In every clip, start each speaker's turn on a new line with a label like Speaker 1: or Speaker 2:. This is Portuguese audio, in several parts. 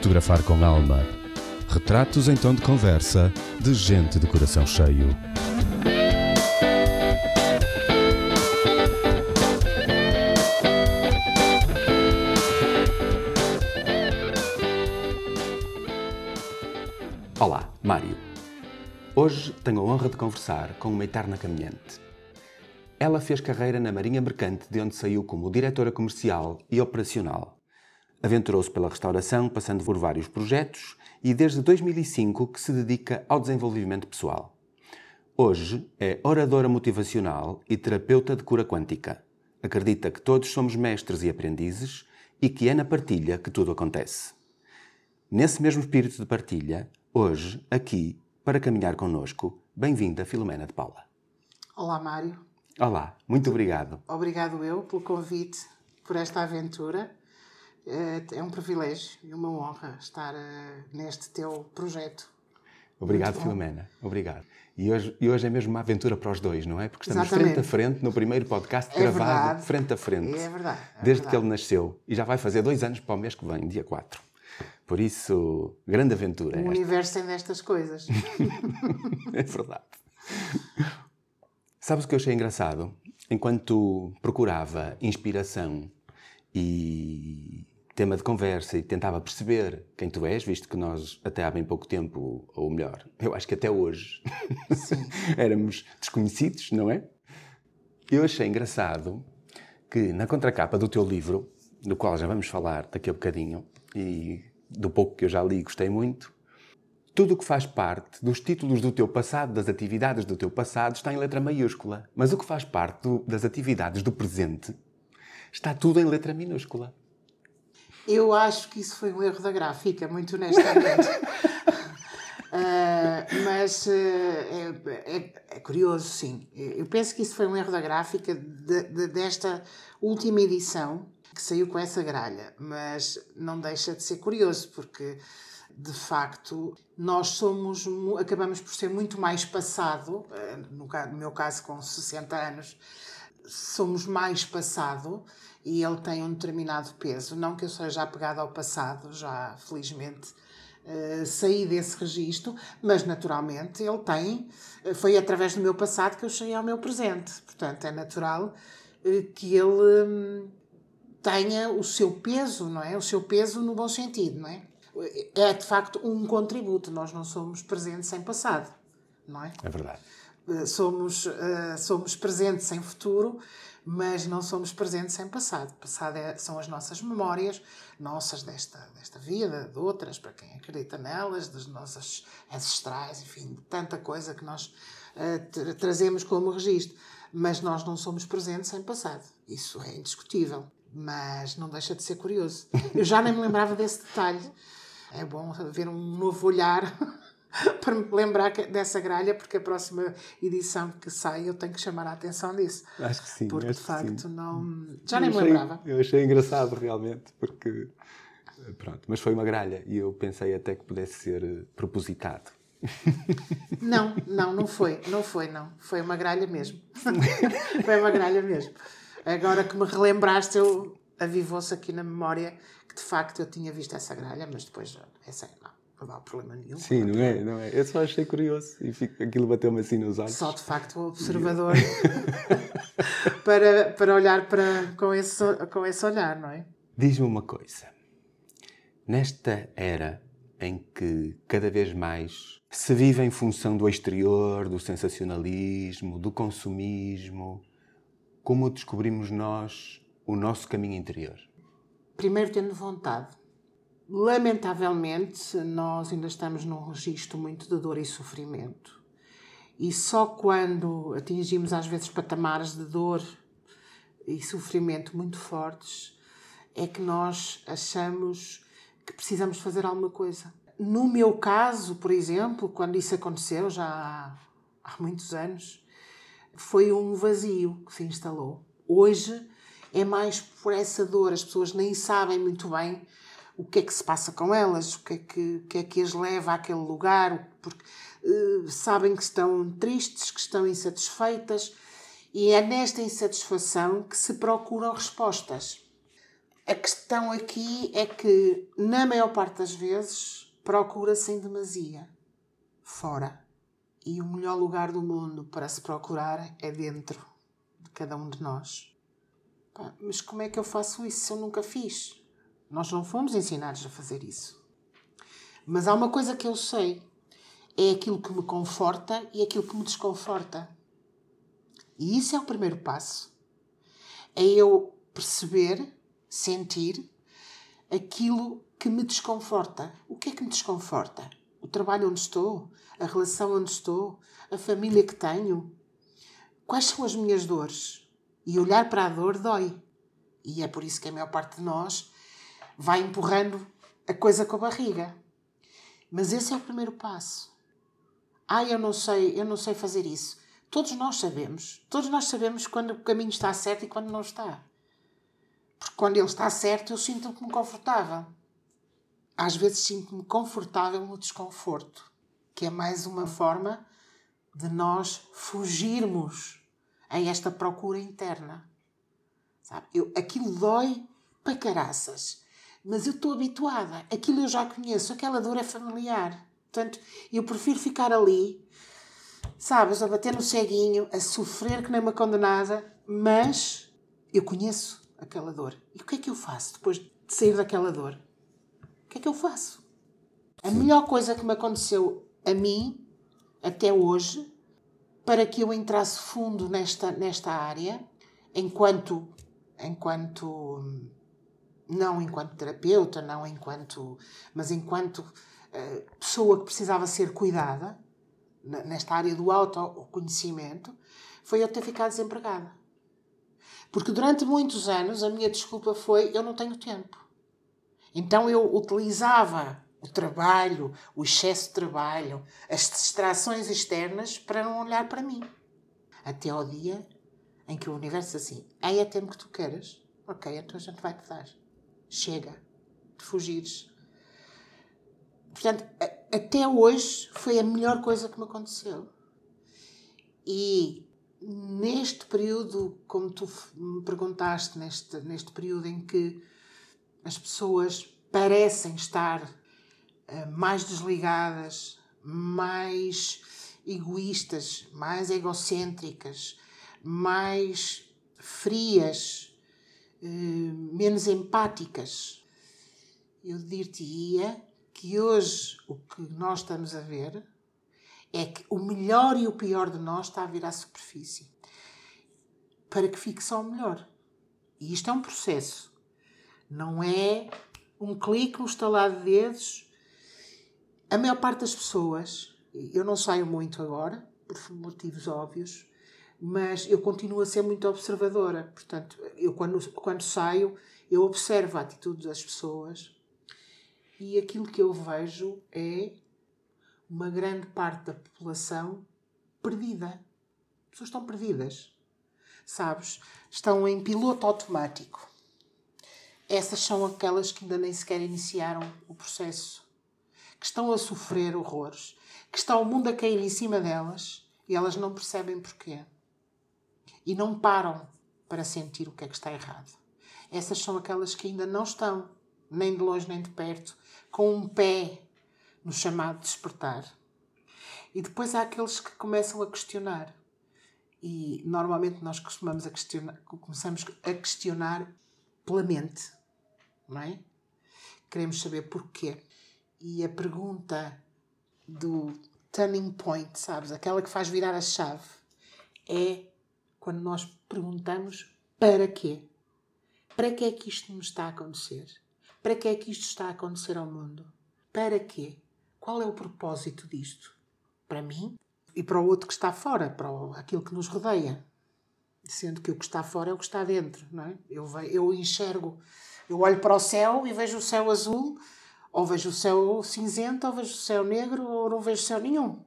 Speaker 1: Fotografar com alma. Retratos em tom de conversa de gente de coração cheio.
Speaker 2: Olá, Mário. Hoje tenho a honra de conversar com uma eterna caminhante. Ela fez carreira na Marinha Mercante, de onde saiu como diretora comercial e operacional. Aventurou-se pela restauração, passando por vários projetos e desde 2005 que se dedica ao desenvolvimento pessoal. Hoje é oradora motivacional e terapeuta de cura quântica. Acredita que todos somos mestres e aprendizes e que é na partilha que tudo acontece. Nesse mesmo espírito de partilha, hoje, aqui, para caminhar connosco, bem-vinda Filomena de Paula.
Speaker 3: Olá, Mário.
Speaker 2: Olá, muito obrigado.
Speaker 3: Obrigado eu pelo convite, por esta aventura. Eh, É um privilégio e uma honra estar eh, neste teu projeto.
Speaker 2: Obrigado. Filomena. Obrigado. E hoje, e hoje é mesmo uma aventura para os dois, não é? Porque estamos
Speaker 3: Exatamente.
Speaker 2: frente a frente no primeiro podcast
Speaker 3: É
Speaker 2: gravado,
Speaker 3: verdade.
Speaker 2: frente a frente.
Speaker 3: É verdade, é
Speaker 2: desde
Speaker 3: verdade.
Speaker 2: que ele nasceu. E já vai fazer dois anos para o mês que vem, dia 4. Por isso, grande aventura.
Speaker 3: O
Speaker 2: esta.
Speaker 3: universo tem destas coisas.
Speaker 2: É verdade. Sabes o que eu achei engraçado? Enquanto procurava inspiração e tema de conversa e tentava perceber quem tu és, visto que nós até há bem pouco tempo, ou melhor, eu acho que até hoje, éramos desconhecidos, não é? Eu achei engraçado que na contracapa do teu livro, do qual já vamos falar daqui a bocadinho, e do pouco que eu já li gostei muito, tudo o que faz parte dos títulos do teu passado, das atividades do teu passado, está em letra maiúscula. Mas o que faz parte do- das atividades do presente está tudo em letra minúscula.
Speaker 3: Eu acho que isso foi um erro da gráfica, muito honestamente. Ah, mas ah, é, é- é curioso, sim. Eu penso que isso foi um erro da gráfica de- de- desta última edição que saiu com essa gralha, mas não deixa de ser curioso porque de facto nós somos acabamos por ser muito mais passado, no, ca- no meu caso com 60 anos, somos mais passado e ele tem um determinado peso. Não que eu seja apegado ao passado, já felizmente eh, saí desse registro, mas naturalmente ele tem. eh, Foi através do meu passado que eu cheguei ao meu presente. Portanto, é natural eh, que ele hum, tenha o seu peso, não é? O seu peso no bom sentido, não é? É de facto um contributo. Nós não somos presentes sem passado, não é?
Speaker 2: É verdade.
Speaker 3: Uh, somos, somos presentes sem futuro, mas não somos presentes sem passado. Passado é- são as nossas memórias, nossas desta, desta vida, de outras, para quem acredita nelas, das nossas ancestrais, enfim, de tanta coisa que nós uh, tra- trazemos como registro. Mas nós não somos presentes sem passado. Isso é indiscutível. Mas não deixa de ser curioso. Eu já nem me lembrava desse detalhe. É bom ver um novo olhar para me lembrar dessa gralha, porque a próxima edição que sai eu tenho que chamar a atenção disso.
Speaker 2: Acho que sim.
Speaker 3: Porque de facto não. Já nem
Speaker 2: Eu
Speaker 3: me
Speaker 2: achei-
Speaker 3: lembrava.
Speaker 2: Eu achei engraçado, realmente, porque. Pronto, mas foi uma gralha e eu pensei até que pudesse ser eh, propositado.
Speaker 3: Não, não, não foi. Não foi, não. Foi uma gralha mesmo. foi uma gralha mesmo. Agora que me relembraste, eu avivou-se aqui na memória que de facto eu tinha visto essa gralha, mas depois é sério, não, não há problema nenhum.
Speaker 2: Sim, não é? Não é? Eu só achei curioso e fico- aquilo bateu-me assim nos olhos.
Speaker 3: Só de facto o observador para, para olhar para, com, esse, com esse olhar, não é?
Speaker 2: Diz-me uma coisa. Nesta era em que cada vez mais se vive em função do exterior, do sensacionalismo, do consumismo, como descobrimos nós o nosso caminho interior?
Speaker 3: Primeiro tendo vontade. Lamentavelmente, nós ainda estamos num registro muito de dor e sofrimento. E só quando atingimos às vezes patamares de dor e sofrimento muito fortes é que nós achamos que precisamos fazer alguma coisa. No meu caso, por exemplo, quando isso aconteceu, já há, muitos anos, foi um vazio que se instalou. Hoje é mais por essa dor, as pessoas nem sabem muito bem o que é que se passa com elas, o que é que, o que, é que as leva àquele lugar, porque eh, sabem que estão tristes, que estão insatisfeitas, e é nesta insatisfação que se procuram respostas. A questão aqui é que, na maior parte das vezes, procura-se em demasia fora. E o melhor lugar do mundo para se procurar é dentro de cada um de nós. Mas como é que eu faço isso se eu nunca fiz? Nós não fomos ensinados a fazer isso. Mas há uma coisa que eu sei: é aquilo que me conforta e aquilo que me desconforta. E isso é o primeiro passo. É eu perceber, sentir aquilo que me desconforta. O que é que me desconforta? O trabalho onde estou? A relação onde estou? A família que tenho? Quais são as minhas dores? E olhar para a dor dói. E é por isso que a maior parte de nós vai empurrando a coisa com a barriga. Mas esse é o primeiro passo. Ah, eu não sei, eu não sei fazer isso. Todos nós sabemos. Todos nós sabemos quando o caminho está certo e quando não está. Porque quando ele está certo, eu sinto-me confortável. Às vezes sinto-me confortável no desconforto, que é mais uma forma de nós fugirmos a esta procura interna. Sabe? Eu, aquilo dói para caraças, mas eu estou habituada. Aquilo eu já conheço, aquela dor é familiar. Portanto, eu prefiro ficar ali, sabes, a bater no ceguinho, a sofrer que nem uma condenada, mas eu conheço aquela dor. E o que é que eu faço depois de sair daquela dor? O que é que eu faço? A melhor coisa que me aconteceu a mim, até hoje, para que eu entrasse fundo nesta, nesta área, enquanto, enquanto não enquanto terapeuta, não enquanto, mas enquanto uh, pessoa que precisava ser cuidada, nesta área do autoconhecimento, foi eu ter ficado desempregada. Porque durante muitos anos a minha desculpa foi eu não tenho tempo. Então eu utilizava o trabalho, o excesso de trabalho, as distrações externas para não olhar para mim. Até ao dia em que o universo assim: aí é tempo que tu queres? Ok, então a gente vai te dar. Chega de fugires. Portanto, a, até hoje foi a melhor coisa que me aconteceu. E neste período, como tu me perguntaste, neste, neste período em que as pessoas parecem estar uh, mais desligadas, mais egoístas, mais egocêntricas, mais frias, menos empáticas. Eu dir-te-ia que hoje o que nós estamos a ver é que o melhor e o pior de nós está a vir à superfície para que fique só o melhor. E isto é um processo. Não é um clique, um estalar de dedos. A maior parte das pessoas, eu não saio muito agora, por motivos óbvios, mas eu continuo a ser muito observadora. Portanto, eu quando, quando saio, eu observo a atitude das pessoas e aquilo que eu vejo é uma grande parte da população perdida. As pessoas estão perdidas. Sabes? Estão em piloto automático. Essas são aquelas que ainda nem sequer iniciaram o processo, que estão a sofrer horrores, que está o mundo a cair em cima delas e elas não percebem porquê. E não param para sentir o que é que está errado. Essas são aquelas que ainda não estão, nem de longe nem de perto, com um pé no chamado despertar. E depois há aqueles que começam a questionar. E normalmente nós costumamos a questionar, começamos a questionar pela mente, não é? Queremos saber porquê. E a pergunta do turning point, sabes? Aquela que faz virar a chave, é quando nós perguntamos para quê? Para que é que isto nos está a acontecer? Para que é que isto está a acontecer ao mundo? Para quê? Qual é o propósito disto? Para mim e para o outro que está fora, para aquilo que nos rodeia. Sendo que o que está fora é o que está dentro, não é? Eu, eu enxergo, eu olho para o céu e vejo o céu azul, ou vejo o céu cinzento, ou vejo o céu negro, ou não vejo céu nenhum.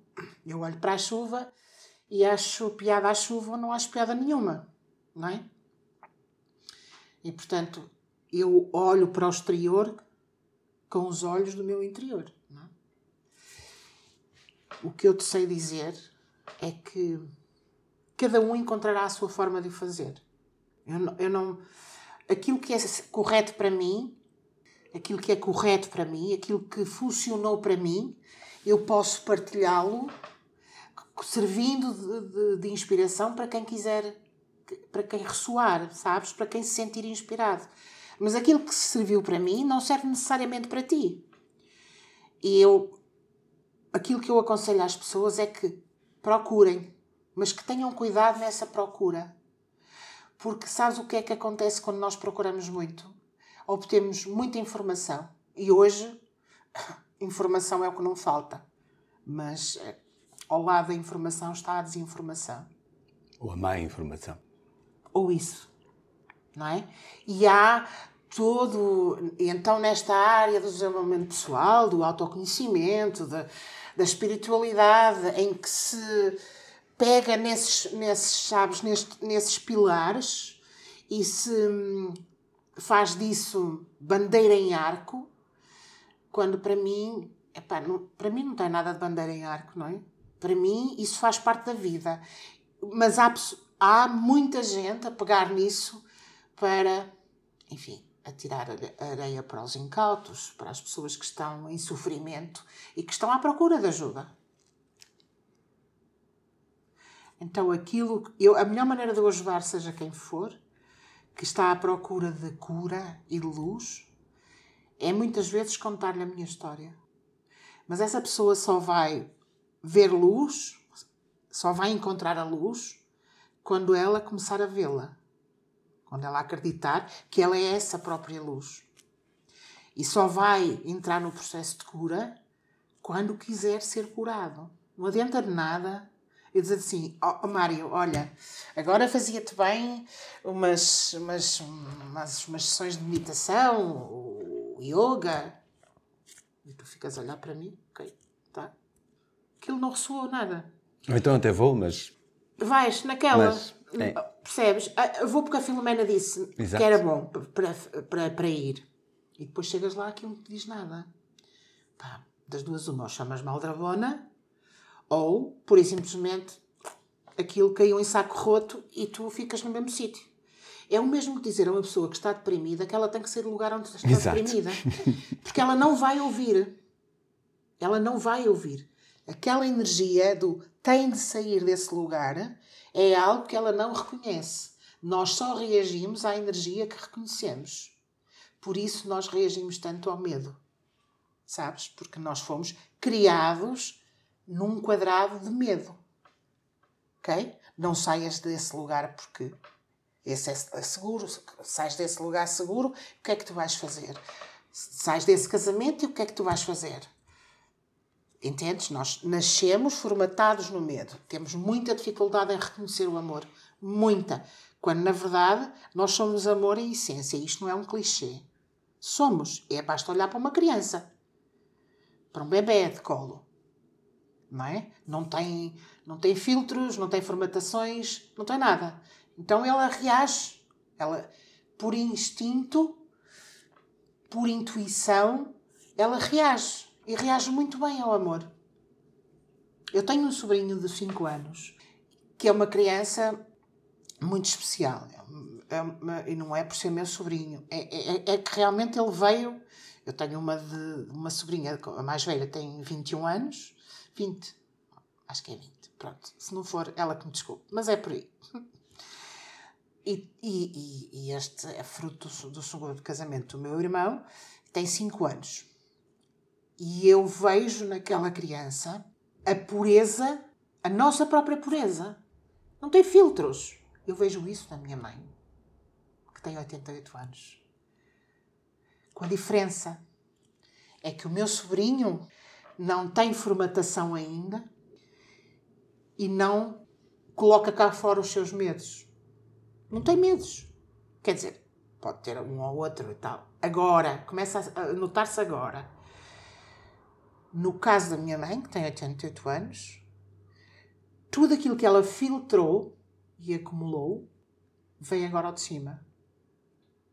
Speaker 3: Eu olho para a chuva e acho piada à chuva ou não acho piada nenhuma, não é? E portanto, eu olho para o exterior com os olhos do meu interior. O que eu te sei dizer é que cada um encontrará a sua forma de o fazer. Eu não, eu não, aquilo que é correto para mim, aquilo que é correto para mim, aquilo que funcionou para mim, eu posso partilhá-lo servindo de, de, de, inspiração para quem quiser, para quem ressoar, sabes? Para quem se sentir inspirado. Mas aquilo que serviu para mim não serve necessariamente para ti. E eu, aquilo que eu aconselho às pessoas é que procurem, mas que tenham cuidado nessa procura. Porque sabes o que é que acontece quando nós procuramos muito? Obtemos muita informação. E hoje, informação é o que não falta. Mas eh, ao lado da informação está a desinformação.
Speaker 2: Ou a má informação.
Speaker 3: Ou isso. Não é? E há todo. Então, nesta área do desenvolvimento pessoal, do autoconhecimento, da, da espiritualidade, em que se pega nesses, nesses sabes, nesses pilares e se hum, faz disso bandeira em arco, quando para mim, epá, não, para mim não tem nada de bandeira em arco, não é? Para mim isso faz parte da vida. Mas há, há muita gente a pegar nisso para, enfim, atirar areia para os incautos, para as pessoas que estão em sofrimento e que estão à procura de ajuda. Então, aquilo, eu, a melhor maneira de eu ajudar, seja quem for, que está à procura de cura e de luz, é muitas vezes contar-lhe a minha história. Mas essa pessoa só vai ver luz, só vai encontrar a luz quando ela começar a vê-la. Quando ela acreditar que ela é essa própria luz. E só vai entrar no processo de cura quando quiser ser curado. Não adianta de nada eu dizer assim, oh, Mário, olha, agora fazia-te bem umas, umas, umas, umas sessões de meditação, yoga. E tu ficas a olhar para mim. Aquilo não ressoou nada.
Speaker 2: Ou então até vou, mas...
Speaker 3: Vais naquela, mas, é. percebes? Ah, vou porque a Filomena disse Exato. que era bom para, para, para ir. E depois chegas lá aquilo não te diz nada. Pá, das duas uma, ou chamas maldrabona ou, por e simplesmente, aquilo caiu em saco roto e tu ficas no mesmo sítio. É o mesmo que dizer a uma pessoa que está deprimida que ela tem que ser o lugar onde está Exato. deprimida. Porque ela não vai ouvir. Ela não vai ouvir. Aquela energia do tem de sair desse lugar é algo que ela não reconhece. Nós só reagimos à energia que reconhecemos. Por isso nós reagimos tanto ao medo. Sabes? Porque nós fomos criados num quadrado de medo. Ok? Não saias desse lugar porque esse é seguro. Sais desse lugar seguro, o que é que tu vais fazer? Sais desse casamento e o que é que tu vais fazer? Entendes? Nós nascemos formatados no medo. Temos muita dificuldade em reconhecer o amor. Muita. Quando, na verdade, nós somos amor em essência. Isto não é um clichê. Somos. É basta olhar para uma criança. Para um bebê de colo não é? Não tem, não tem filtros, não tem formatações, não tem nada. Então ela reage, ela por instinto, por intuição, ela reage e reage muito bem ao amor. Eu tenho um sobrinho de 5 anos que é uma criança muito especial. É uma, e não é por ser meu sobrinho, é, é, é, que realmente ele veio. Eu tenho uma, de, uma sobrinha, a mais velha tem 21 anos, 20. Acho que é 20. Pronto. Se não for, ela que me desculpe. Mas é por aí. E, e, e este é fruto do, do segundo casamento do meu irmão, tem 5 anos. E eu vejo naquela criança a pureza, a nossa própria pureza. Não tem filtros. Eu vejo isso na minha mãe, que tem 88 anos. Com a diferença é que o meu sobrinho não tem formatação ainda e não coloca cá fora os seus medos. Não tem medos. Quer dizer, pode ter um ou outro e tal. Agora, começa a notar-se agora. No caso da minha mãe, que tem 88 anos, tudo aquilo que ela filtrou e acumulou vem agora ao de cima.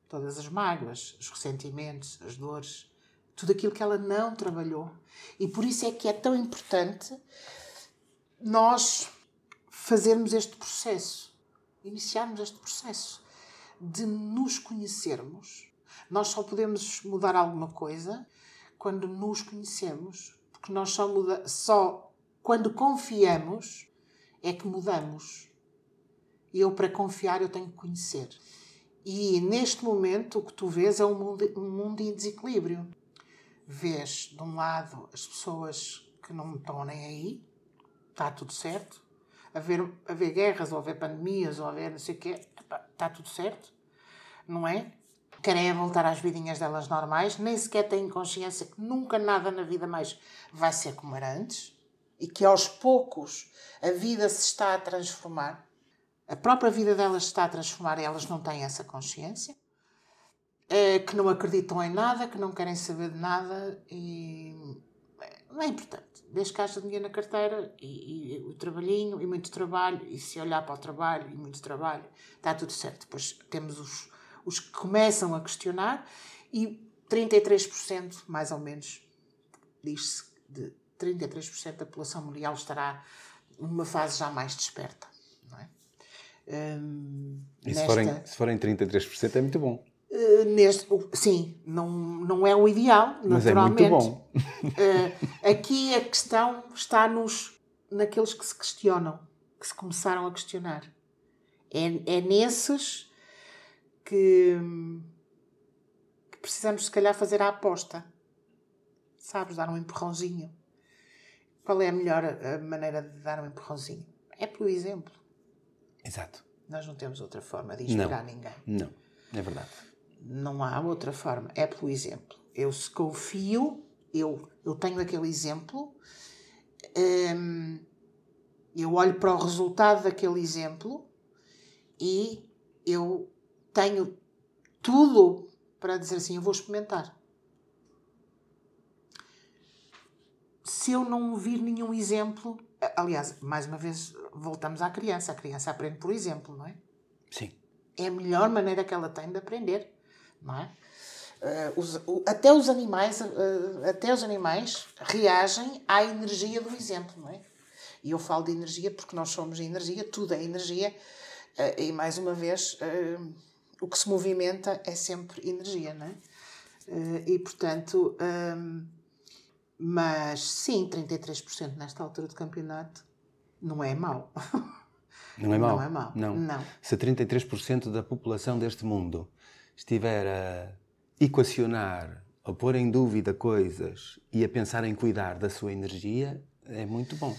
Speaker 3: Todas as mágoas, os ressentimentos, as dores, tudo aquilo que ela não trabalhou. E por isso é que é tão importante nós fazermos este processo, iniciarmos este processo de nos conhecermos. Nós só podemos mudar alguma coisa quando nos conhecemos, porque nós só, muda, só quando confiamos é que mudamos. E eu, para confiar, eu tenho que conhecer. E neste momento, o que tu vês é um mundo, um mundo em desequilíbrio. Vês, de um lado, as pessoas que não estão nem aí, está tudo certo. Haver, haver guerras, ou haver pandemias, ou haver não sei o quê, está tudo certo. Não é? Querem voltar às vidinhas delas normais, nem sequer têm consciência que nunca nada na vida mais vai ser como era antes e que aos poucos a vida se está a transformar a própria vida delas está a transformar e elas não têm essa consciência, é, que não acreditam em nada, que não querem saber de nada e não é importante. Desde que haja dinheiro na carteira e, e, o trabalhinho e muito trabalho, e se olhar para o trabalho e muito trabalho, está tudo certo. Depois temos os, os que começam a questionar e 33%, mais ou menos, diz-se de 33% da população mundial estará numa fase já mais desperta.
Speaker 2: Um, e nesta... se, forem, se forem 33% é muito bom.
Speaker 3: Uh, neste, sim, não, não é o ideal, Mas naturalmente. Mas é muito bom. uh, aqui a questão está nos, naqueles que se questionam, que se começaram a questionar. É, é nesses que, que precisamos, se calhar, fazer a aposta. Sabes, dar um empurrãozinho. Qual é a melhor a maneira de dar um empurrãozinho? É pelo exemplo.
Speaker 2: Exato.
Speaker 3: Nós não temos outra forma de inspirar
Speaker 2: não.
Speaker 3: ninguém.
Speaker 2: Não, é verdade.
Speaker 3: Não há outra forma. É pelo exemplo. Eu se confio, eu, eu tenho aquele exemplo, hum, eu olho para o resultado daquele exemplo e eu tenho tudo para dizer assim: eu vou experimentar. Se eu não vir nenhum exemplo, aliás, mais uma vez, voltamos à criança. A criança aprende por exemplo, não é?
Speaker 2: Sim.
Speaker 3: É a melhor maneira que ela tem de aprender, não é? Uh, os, uh, até os animais uh, até os animais reagem à energia do exemplo não é e eu falo de energia porque nós somos energia tudo é energia eh, e mais uma vez o que se movimenta é sempre energia não é e portanto mas sim 33% nesta altura do campeonato não é mau.
Speaker 2: Não é mau?
Speaker 3: Não é mau.
Speaker 2: Não.
Speaker 3: não.
Speaker 2: Se 33% da população deste mundo estiver a equacionar, a pôr em dúvida coisas e a pensar em cuidar da sua energia, é muito bom.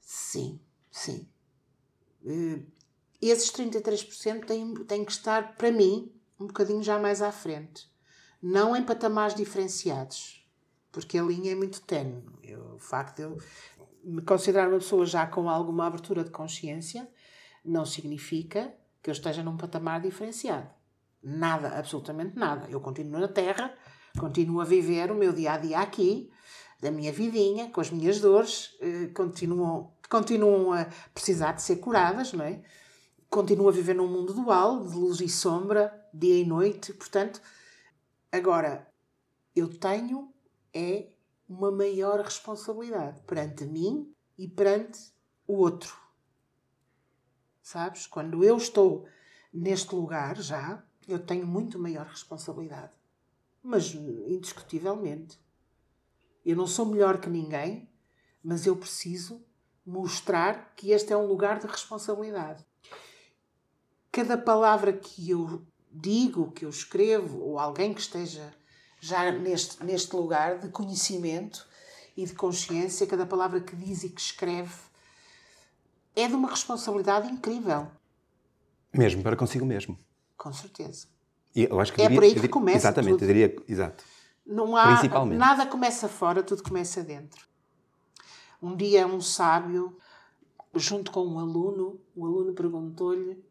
Speaker 3: Sim, sim. Uh, esses 33% têm, têm que estar, para mim, um bocadinho já mais à frente. Não em patamares diferenciados, porque a linha é muito tenue. o facto de eu me considerar uma pessoa já com alguma abertura de consciência não significa que eu esteja num patamar diferenciado. Nada, absolutamente nada. Eu continuo na Terra, continuo a viver o meu dia a dia aqui, da minha vidinha, com as minhas dores, eh, continuam, continuam a precisar de ser curadas, não é? Continuo a viver num mundo dual, de luz e sombra, dia e noite, portanto, agora eu tenho é uma maior responsabilidade perante mim e perante o outro. Sabes? Quando eu estou neste lugar já, eu tenho muito maior responsabilidade. Mas, indiscutivelmente, eu não sou melhor que ninguém, mas eu preciso mostrar que este é um lugar de responsabilidade. Cada palavra que eu digo, que eu escrevo, ou alguém que esteja já neste, neste lugar de conhecimento e de consciência, cada palavra que diz e que escreve é de uma responsabilidade incrível.
Speaker 2: Mesmo para consigo mesmo.
Speaker 3: Com certeza.
Speaker 2: E eu acho que
Speaker 3: é
Speaker 2: diria,
Speaker 3: por aí que diria, começa.
Speaker 2: Exatamente,
Speaker 3: tudo.
Speaker 2: eu diria, exato.
Speaker 3: Não há, nada começa fora, tudo começa dentro. Um dia um sábio, junto com um aluno, o aluno perguntou-lhe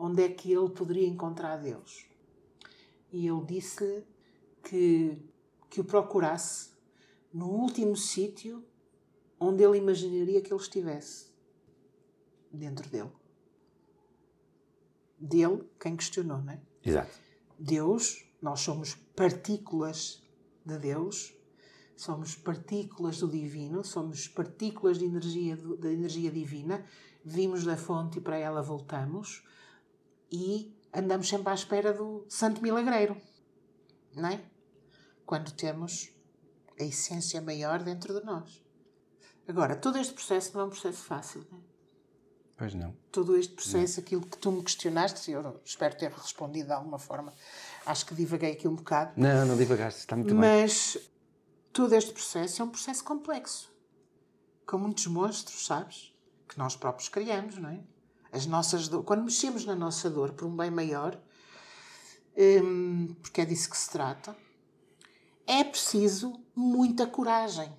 Speaker 3: onde é que ele poderia encontrar Deus. E ele disse que, que o procurasse no último sítio onde ele imaginaria que ele estivesse dentro dele. Dele, quem questionou, não é?
Speaker 2: Exato.
Speaker 3: Deus, nós somos partículas de Deus, somos partículas do divino, somos partículas de energia, da energia divina, vimos da fonte e para ela voltamos. E andamos sempre à espera do santo milagreiro, não é? Quando temos a essência maior dentro de nós. Agora, todo este processo não é um processo fácil, não é?
Speaker 2: Pois não.
Speaker 3: Todo este processo, aquilo que tu me questionaste, eu espero ter respondido de alguma forma. Acho que divaguei aqui um bocado.
Speaker 2: Não, não divagaste, está muito bem.
Speaker 3: Mas todo este processo é um processo complexo. Com muitos monstros, sabes? Que nós próprios criamos, não é? As nossas do... Quando mexemos na nossa dor por um bem maior, hum, porque é disso que se trata, é preciso muita coragem.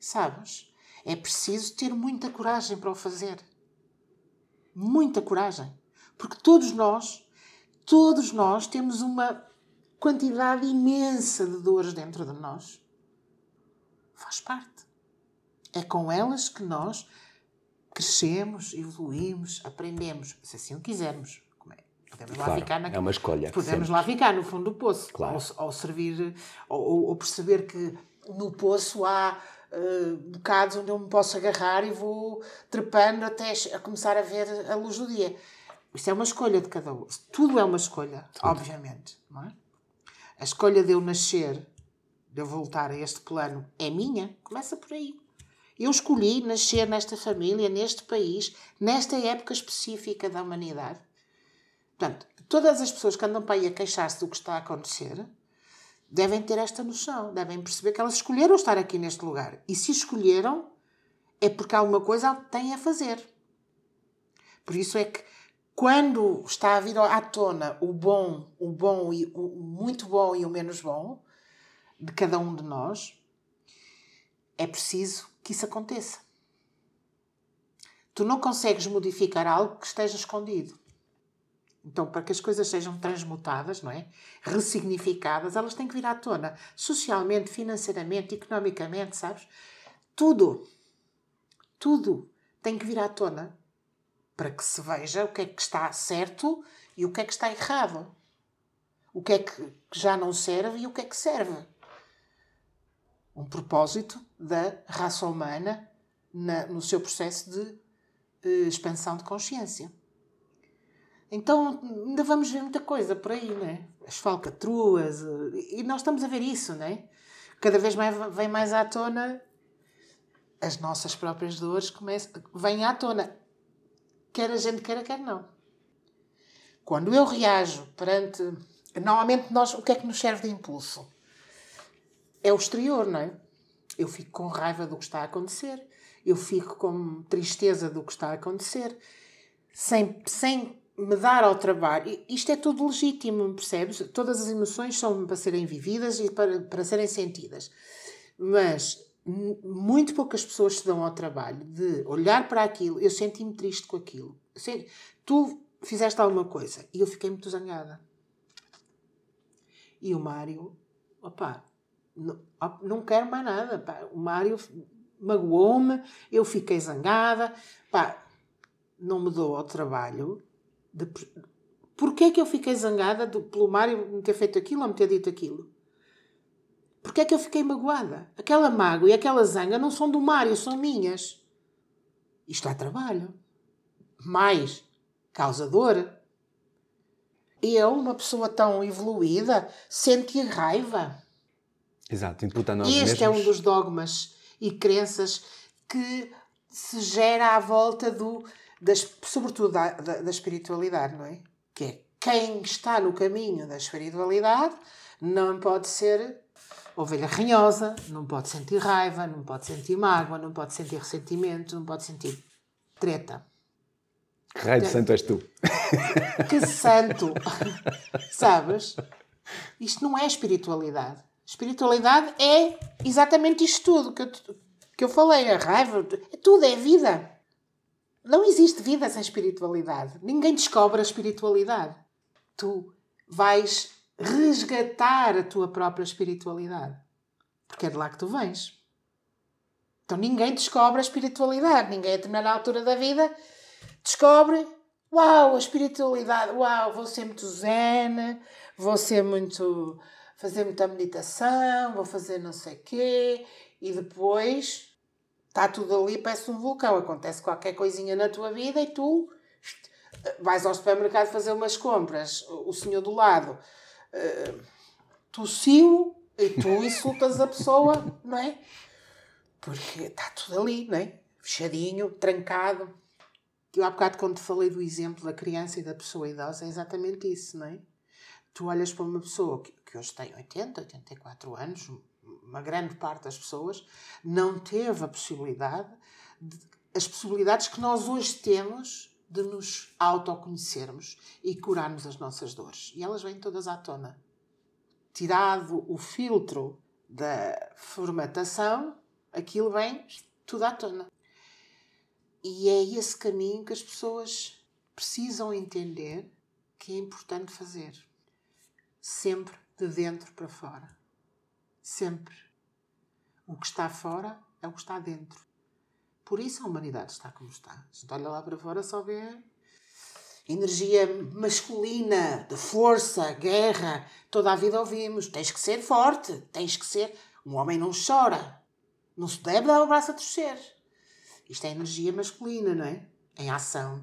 Speaker 3: Sabes? É preciso ter muita coragem para o fazer. Muita coragem. Porque todos nós, todos nós temos uma quantidade imensa de dores dentro de nós. Faz parte. É com elas que nós crescemos, evoluímos, aprendemos, se assim o quisermos. É? Podemos lá
Speaker 2: Claro,
Speaker 3: ficar na...
Speaker 2: é uma escolha,
Speaker 3: Podemos
Speaker 2: sempre.
Speaker 3: lá ficar no fundo do poço.
Speaker 2: Claro.
Speaker 3: Ou, ou servir, ou, ou- perceber que no poço há eh, bocados onde eu me posso agarrar e vou trepando até a começar a ver a luz do dia. Isto é uma escolha de cada um. Tudo é uma escolha, obviamente. Não é? A escolha de eu nascer, de eu voltar a este plano, é minha. Começa por aí. Eu escolhi nascer nesta família, neste país, nesta época específica da humanidade. Portanto, todas as pessoas que andam para aí a queixar-se do que está a acontecer devem ter esta noção, devem perceber que elas escolheram estar aqui neste lugar. E se escolheram, é porque alguma coisa têm a fazer. Por isso é que quando está a vir à tona o bom, o bom e o muito bom e o menos bom de cada um de nós, é preciso que isso aconteça. Tu não consegues modificar algo que esteja escondido. Então, para que as coisas sejam transmutadas, não é? Ressignificadas, elas têm que vir à tona. Socialmente, financeiramente, economicamente, sabes? Tudo. Tudo tem que vir à tona para que se veja o que é que está certo e o que é que está errado. O que é que já não serve e o que é que serve. Um propósito da raça humana na- no seu processo de eh, expansão de consciência. Então ainda vamos ver muita coisa por aí, não é? As falcatruas, eh, e nós estamos a ver isso, não é? Cada vez mais vem mais à tona as nossas próprias dores começam, à tona. Quer a gente queira, quer não. Quando eu reajo perante. Normalmente, nós, o que é que nos serve de impulso? É o exterior, não é? Eu fico com raiva do que está a acontecer, eu fico com tristeza do que está a acontecer, sem, sem me dar ao trabalho. Isto é tudo legítimo, percebes? Todas as emoções são para serem vividas e para, para serem sentidas. Mas muito poucas pessoas se dão ao trabalho de olhar para aquilo. Eu senti-me triste com aquilo. Tu fizeste alguma coisa e eu fiquei muito zangada. E o Mário, opá, não, op- não quero mais nada. pá. O Mário magoou-me, eu fiquei zangada. Pá, não me dou ao trabalho de. Porquê é que eu fiquei zangada do- pelo Mário me ter feito aquilo ou me ter dito aquilo? Porquê é que eu fiquei magoada? Aquela mágoa e aquela zanga não são do Mário, são minhas. Isto é trabalho. Mais causador. Eu, uma pessoa tão evoluída, senti raiva.
Speaker 2: Exato, imputa a nós
Speaker 3: Este é
Speaker 2: mesmos.
Speaker 3: um dos dogmas e crenças que se gera à volta do, das, sobretudo da, da, da espiritualidade, não é? Que é quem está no caminho da espiritualidade não pode ser ovelha ranhosa, não pode sentir raiva, não pode sentir mágoa, não pode sentir ressentimento, não pode sentir treta.
Speaker 2: Que raio de santo és tu?
Speaker 3: Que santo! Sabes? Isto não é espiritualidade. Espiritualidade é exatamente isto tudo que eu, que eu falei. A raiva, tudo, é vida. Não existe vida sem espiritualidade. Ninguém descobre a espiritualidade. Tu vais resgatar a tua própria espiritualidade. Porque é de lá que tu vens. Então ninguém descobre a espiritualidade. Ninguém, a determinada altura da vida, descobre: Uau, a espiritualidade, uau, vou ser muito zen, vou ser muito. Fazer muita meditação, vou fazer não sei quê, e depois está tudo ali, parece um vulcão. Acontece qualquer coisinha na tua vida e tu vais ao supermercado fazer umas compras, o senhor do lado uh, tossiu e tu insultas a pessoa, não é? Porque está tudo ali, não é? Fechadinho, trancado. Eu há bocado, quando te falei do exemplo da criança e da pessoa idosa, é exatamente isso, não é? Tu olhas para uma pessoa que, que hoje tem 80, 84 anos, uma grande parte das pessoas, não teve a possibilidade, de, as possibilidades que nós hoje temos de nos autoconhecermos e curarmos as nossas dores. E elas vêm todas à tona. Tirado o filtro da formatação, aquilo vem tudo à tona. E é esse caminho que as pessoas precisam entender que é importante fazer. Sempre de dentro para fora. Sempre. O que está fora é o que está dentro. Por isso a humanidade está como está. A gente olha lá para fora só vê energia masculina, de força, guerra. Toda a vida ouvimos: tens que ser forte, tens que ser. Um homem não chora, não se deve dar o braço a torcer. Isto é energia masculina, não é? Em ação.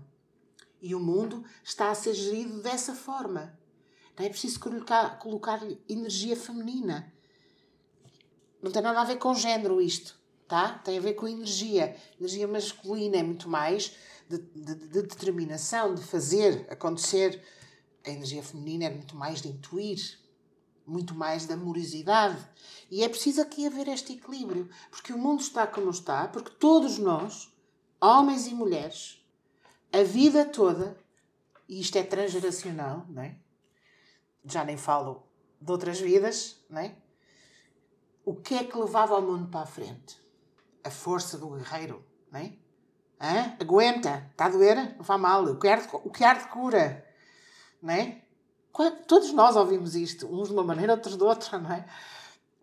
Speaker 3: E o mundo está a ser gerido dessa forma. Não é preciso colocar, colocar energia feminina. Não tem nada a ver com género isto tá? Tem a ver com energia. Energia masculina é muito mais de, de, de determinação, de fazer acontecer. A energia feminina é muito mais de intuir, muito mais de amorosidade. E é preciso aqui haver este equilíbrio, porque o mundo está como está, porque todos nós, homens e mulheres, a vida toda, e isto é transgeracional, não é? Já nem falo de outras vidas, não é? o que é que levava o mundo para a frente? a força do guerreiro, não é? Hã? Aguenta, está a doer? Não faz mal, o que arde, o que arde cura, não é? Todos nós ouvimos isto, uns de uma maneira, outros de outra, não é?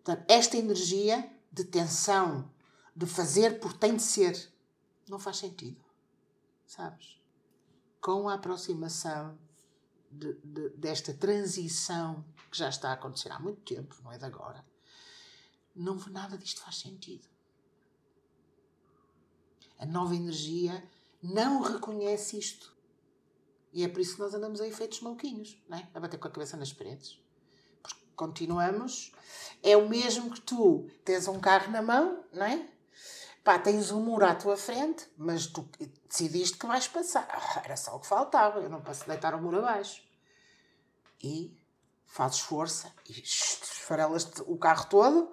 Speaker 3: Portanto, esta energia de tensão, de fazer por tem de ser, não faz sentido, sabes? Com a aproximação de, de, desta transição que já está a acontecer há muito tempo, não é de agora, não nada disto faz sentido. A nova energia não reconhece isto. E é por isso que nós andamos aí feitos maluquinhos, é? a bater com a cabeça nas paredes. Porque continuamos. É o mesmo que tu tens um carro na mão, não é? Pá, tens um muro à tua frente, mas tu decidiste que vais passar. Ah, era só o que faltava, eu não posso deitar o muro abaixo. E fazes força e esfarelas o carro todo,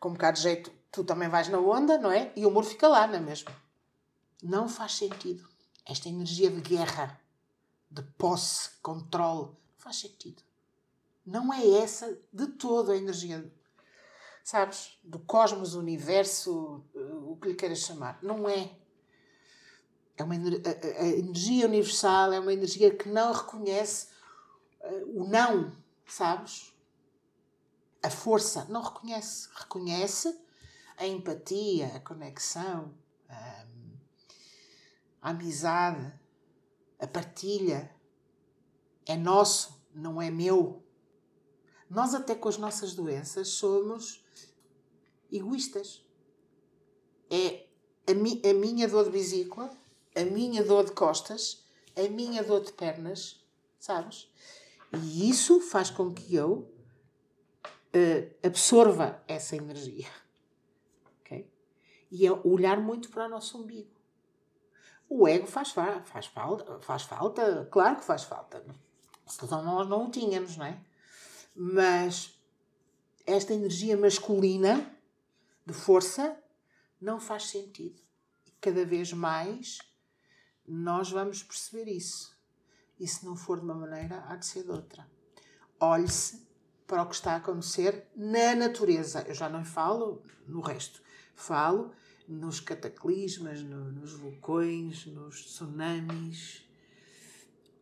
Speaker 3: com um bocado de jeito, tu também vais na onda, não é? E o muro fica lá, não é mesmo? Não faz sentido. Esta energia de guerra, de posse, controle, não faz sentido. Não é essa de todo a energia, sabes, do cosmos, universo, o que lhe queiras chamar. Não é. É uma a, a energia universal é uma energia que não reconhece uh, o não, sabes? A força não reconhece. Reconhece a empatia, a conexão, a amizade, a partilha. É nosso, não é meu. Nós, até com as nossas doenças, somos egoístas. É a, mi a minha dor de vesícula, a minha dor de costas, a minha dor de pernas, sabes? E isso faz com que eu uh, absorva essa energia. Okay? E é olhar muito para o nosso umbigo. O ego faz, faz, falta, faz falta, claro que faz falta. Senão nós não o tínhamos, não é? Mas esta energia masculina de força não faz sentido. E cada vez mais nós vamos perceber isso. E se não for de uma maneira, há de ser de outra. Olhe-se para o que está a acontecer na natureza. Eu já não falo no resto. Falo nos cataclismas, no, nos vulcões, nos tsunamis.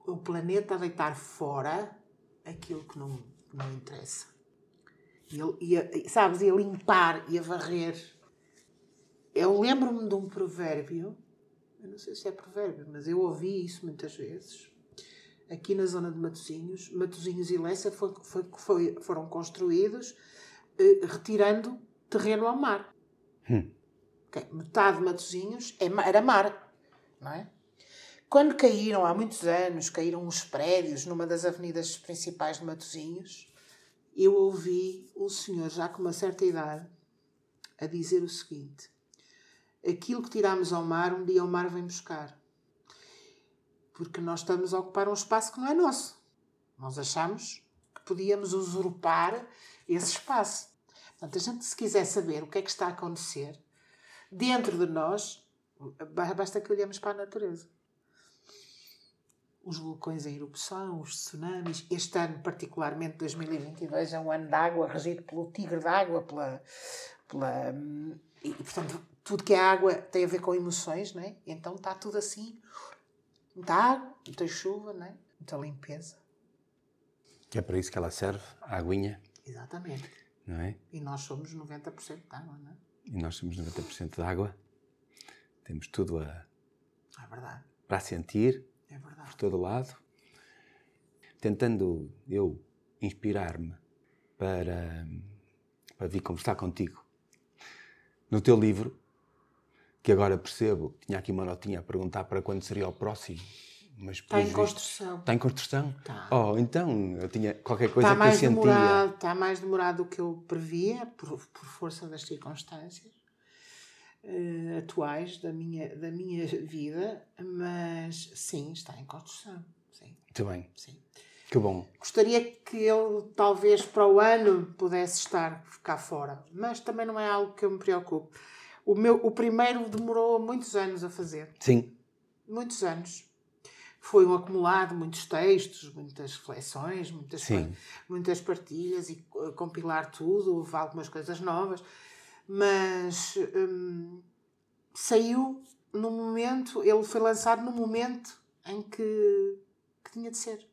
Speaker 3: O planeta a deitar fora aquilo que não, não interessa. E, e a, sabes, e a limpar e a varrer. Eu lembro-me de um provérbio, eu não sei se é provérbio, mas eu ouvi isso muitas vezes, aqui na zona de Matosinhos. Matosinhos e Lessa foi, foi, foi, foram construídos eh, retirando terreno ao mar. Hum. Okay. Metade de Matosinhos é era mar, não é? Quando caíram, há muitos anos, caíram os prédios numa das avenidas principais de Matosinhos, eu ouvi o senhor, já com uma certa idade, a dizer o seguinte: Aquilo que tiramos ao mar, um dia o mar vem buscar. Porque nós estamos a ocupar um espaço que não é nosso. Nós achamos que podíamos usurpar esse espaço. Portanto, a gente, se quiser saber o que é que está a acontecer dentro de nós, basta que olhemos para a natureza. Os vulcões em erupção, os tsunamis. Este ano, particularmente 2022, é um ano de água, regido pelo tigre d'água, pela, pela. E, portanto, tudo que é água tem a ver com emoções, não é? Então está tudo assim. Muita água, muita chuva, não é? Muita limpeza.
Speaker 2: Que é para isso que ela serve, a aguinha.
Speaker 3: Exatamente.
Speaker 2: Não é?
Speaker 3: E nós somos 90% de água, não é?
Speaker 2: E nós somos 90% de água. Temos tudo a,
Speaker 3: É verdade.
Speaker 2: para sentir,
Speaker 3: É verdade.
Speaker 2: por todo lado. Tentando eu inspirar-me para, para vir conversar contigo. No teu livro, que agora percebo, tinha aqui uma notinha a perguntar para quando seria o próximo. Mas
Speaker 3: Está em
Speaker 2: pelos vistos-
Speaker 3: construção.
Speaker 2: Está em construção?
Speaker 3: Está.
Speaker 2: Oh, então eu tinha qualquer coisa
Speaker 3: Está
Speaker 2: que eu sentia.
Speaker 3: demorado, está mais demorado do que eu previa, por, por força das circunstâncias eh, atuais da minha, da minha vida, mas sim, está em construção. Sim,
Speaker 2: Muito bem,
Speaker 3: sim.
Speaker 2: que bom.
Speaker 3: Gostaria que ele, talvez para o ano, pudesse estar cá fora, mas também não é algo que eu me preocupe. O, meu, o primeiro demorou muitos anos a fazer
Speaker 2: Sim,
Speaker 3: muitos anos. Foi um acumulado, muitos textos, muitas reflexões, muitas, muitas partilhas e eh, compilar tudo, houve algumas coisas novas, mas hum, saiu no momento, ele foi lançado no momento em que, que tinha de ser.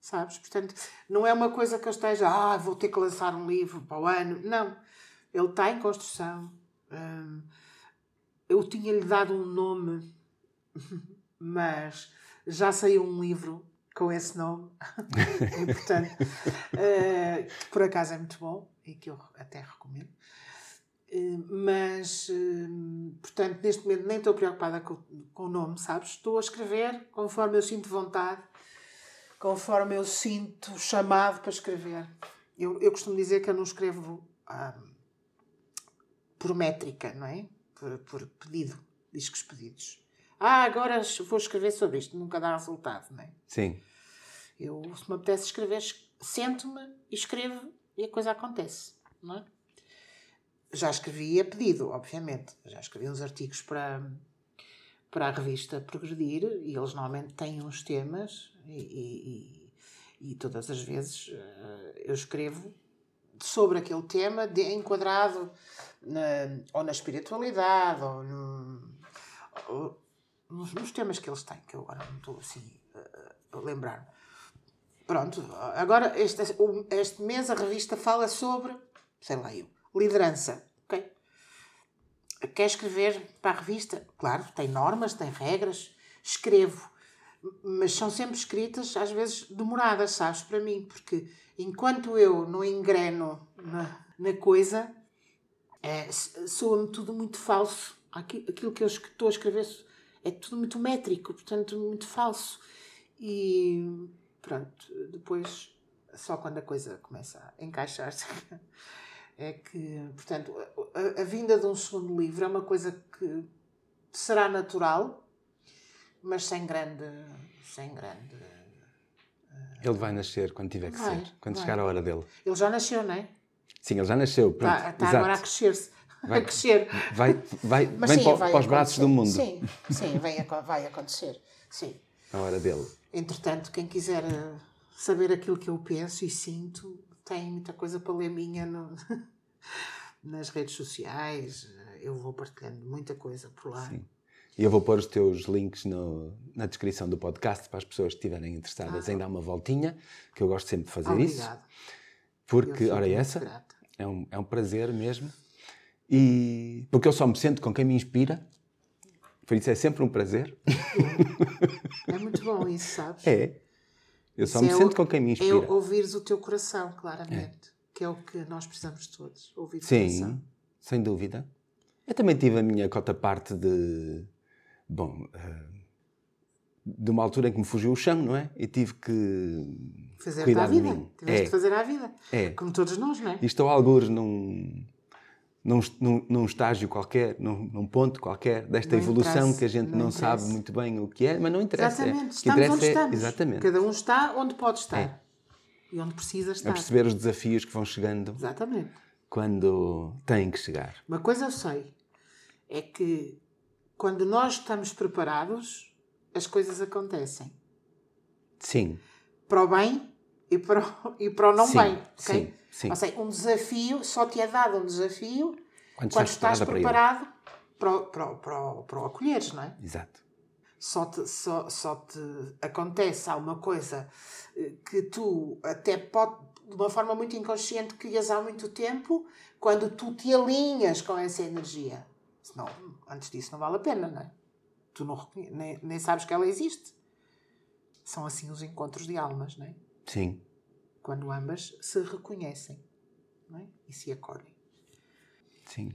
Speaker 3: Sabes? Portanto, não é uma coisa que eu esteja, ah, vou ter que lançar um livro para o ano. Não. Ele está em construção. Hum, eu tinha-lhe dado um nome mas já saiu um livro com esse nome e portanto que por acaso é muito bom e que eu até recomendo mas eh, portanto neste momento nem estou preocupada com, com o nome sabes estou a escrever conforme eu sinto vontade conforme eu sinto chamado para escrever eu, eu costumo dizer que eu não escrevo ah, por métrica não é por, por pedido discos pedidos ah, agora vou escrever sobre isto. Nunca dá resultado, não é?
Speaker 2: sim.
Speaker 3: Eu, se me apetece escrever, es- sento-me e escrevo e a coisa acontece, não é? Já escrevi a pedido, obviamente. Já escrevi uns artigos para, para a revista Progredir e eles normalmente têm uns temas e, e, e- todas as vezes eh, eu escrevo sobre aquele tema de, enquadrado na, ou na espiritualidade ou, no, ou nos, nos temas que eles têm, que eu agora não estou assim eh, a lembrar. Pronto, agora este, este mês a revista fala sobre, sei lá eu, liderança. ok? Quer escrever para a revista? Claro, tem normas, tem regras, escrevo. Mas são sempre escritas, às vezes demoradas, sabes, para mim, porque enquanto eu não engreno na, na coisa, é, soa-me tudo muito falso. Aqui- Aquilo que eu es- estou a escrever é tudo muito métrico, portanto, muito falso. E pronto, depois, só quando a coisa começa a encaixar-se, é que, portanto, a, a vinda de um segundo livro é uma coisa que será natural, mas sem grande. Sem grande.
Speaker 2: Ele vai nascer quando tiver que
Speaker 3: Vai,
Speaker 2: ser, quando
Speaker 3: vai.
Speaker 2: chegar a hora dele.
Speaker 3: Ele já nasceu, não é?
Speaker 2: Sim, ele já nasceu. Pronto,
Speaker 3: Está, está
Speaker 2: exato.
Speaker 3: agora a crescer-se.
Speaker 2: Vai-
Speaker 3: A crescer.
Speaker 2: Vai, vai,
Speaker 3: Mas
Speaker 2: vem
Speaker 3: sim,
Speaker 2: para,
Speaker 3: vai
Speaker 2: para os braços do mundo.
Speaker 3: Sim, sim, vai, aco- vai acontecer. Sim.
Speaker 2: A hora dele.
Speaker 3: Entretanto, quem quiser eh, saber aquilo que eu penso e sinto, tem muita coisa para ler minha no- nas redes sociais. Eu vou partilhando muita coisa por lá.
Speaker 2: Sim. E eu vou pôr os teus links no- na descrição do podcast para as pessoas que estiverem interessadas em dar uma voltinha, que eu gosto sempre de fazer isso.
Speaker 3: Ah. Obrigado. Eu
Speaker 2: Porque, ora, essa
Speaker 3: grata.
Speaker 2: é um, é um prazer mesmo. E porque eu só me sento com quem me inspira, por isso é sempre um prazer.
Speaker 3: É muito bom isso, sabes?
Speaker 2: É. Eu só me
Speaker 3: é
Speaker 2: sento
Speaker 3: o-
Speaker 2: com quem me
Speaker 3: É
Speaker 2: inspira.
Speaker 3: ouvires o teu coração, claramente. Que é o que nós precisamos todos. Ouvir o
Speaker 2: Sim,
Speaker 3: coração.
Speaker 2: sem dúvida. Eu também tive a minha cota parte de. Bom, eh, de uma altura em que me fugiu o chão, não é? E tive que
Speaker 3: Fazer-te
Speaker 2: cuidar
Speaker 3: à vida. Tiveste
Speaker 2: É.
Speaker 3: de fazer à vida.
Speaker 2: É.
Speaker 3: Como todos nós, não é?
Speaker 2: E estou a algures num, num, num, num estágio qualquer, num, num ponto qualquer desta
Speaker 3: Não
Speaker 2: evolução que a gente
Speaker 3: não
Speaker 2: não, sabe muito bem o que é, mas não interessa.
Speaker 3: Exatamente.
Speaker 2: Que
Speaker 3: Estamos
Speaker 2: interessa
Speaker 3: onde
Speaker 2: é-
Speaker 3: estamos.
Speaker 2: Exatamente.
Speaker 3: Cada um está onde pode estar.
Speaker 2: É.
Speaker 3: E onde precisa
Speaker 2: A
Speaker 3: estar.
Speaker 2: perceber os desafios que vão chegando
Speaker 3: Exatamente.
Speaker 2: quando têm que chegar.
Speaker 3: Uma coisa eu sei. É que quando nós estamos preparados, as coisas acontecem.
Speaker 2: Sim,
Speaker 3: Para o bem e para o, e para o não
Speaker 2: Sim,
Speaker 3: bem. ok?
Speaker 2: sim, sim.
Speaker 3: Ou seja, um desafio, só te é dado um desafio
Speaker 2: quando,
Speaker 3: quando
Speaker 2: estás
Speaker 3: preparado para, o- para, para, para o acolheres, não é?
Speaker 2: Exato.
Speaker 3: só te, só, só te acontece alguma coisa eh, que tu até pode, de uma forma muito inconsciente, crias há muito tempo, quando tu te alinhas com essa energia. Senão, antes disso não vale a pena, não é? Tu não, nem, nem sabes que ela existe. São assim os encontros de almas, não é?
Speaker 2: Sim,
Speaker 3: Quando ambas se reconhecem é? e se acolhem.
Speaker 2: sim.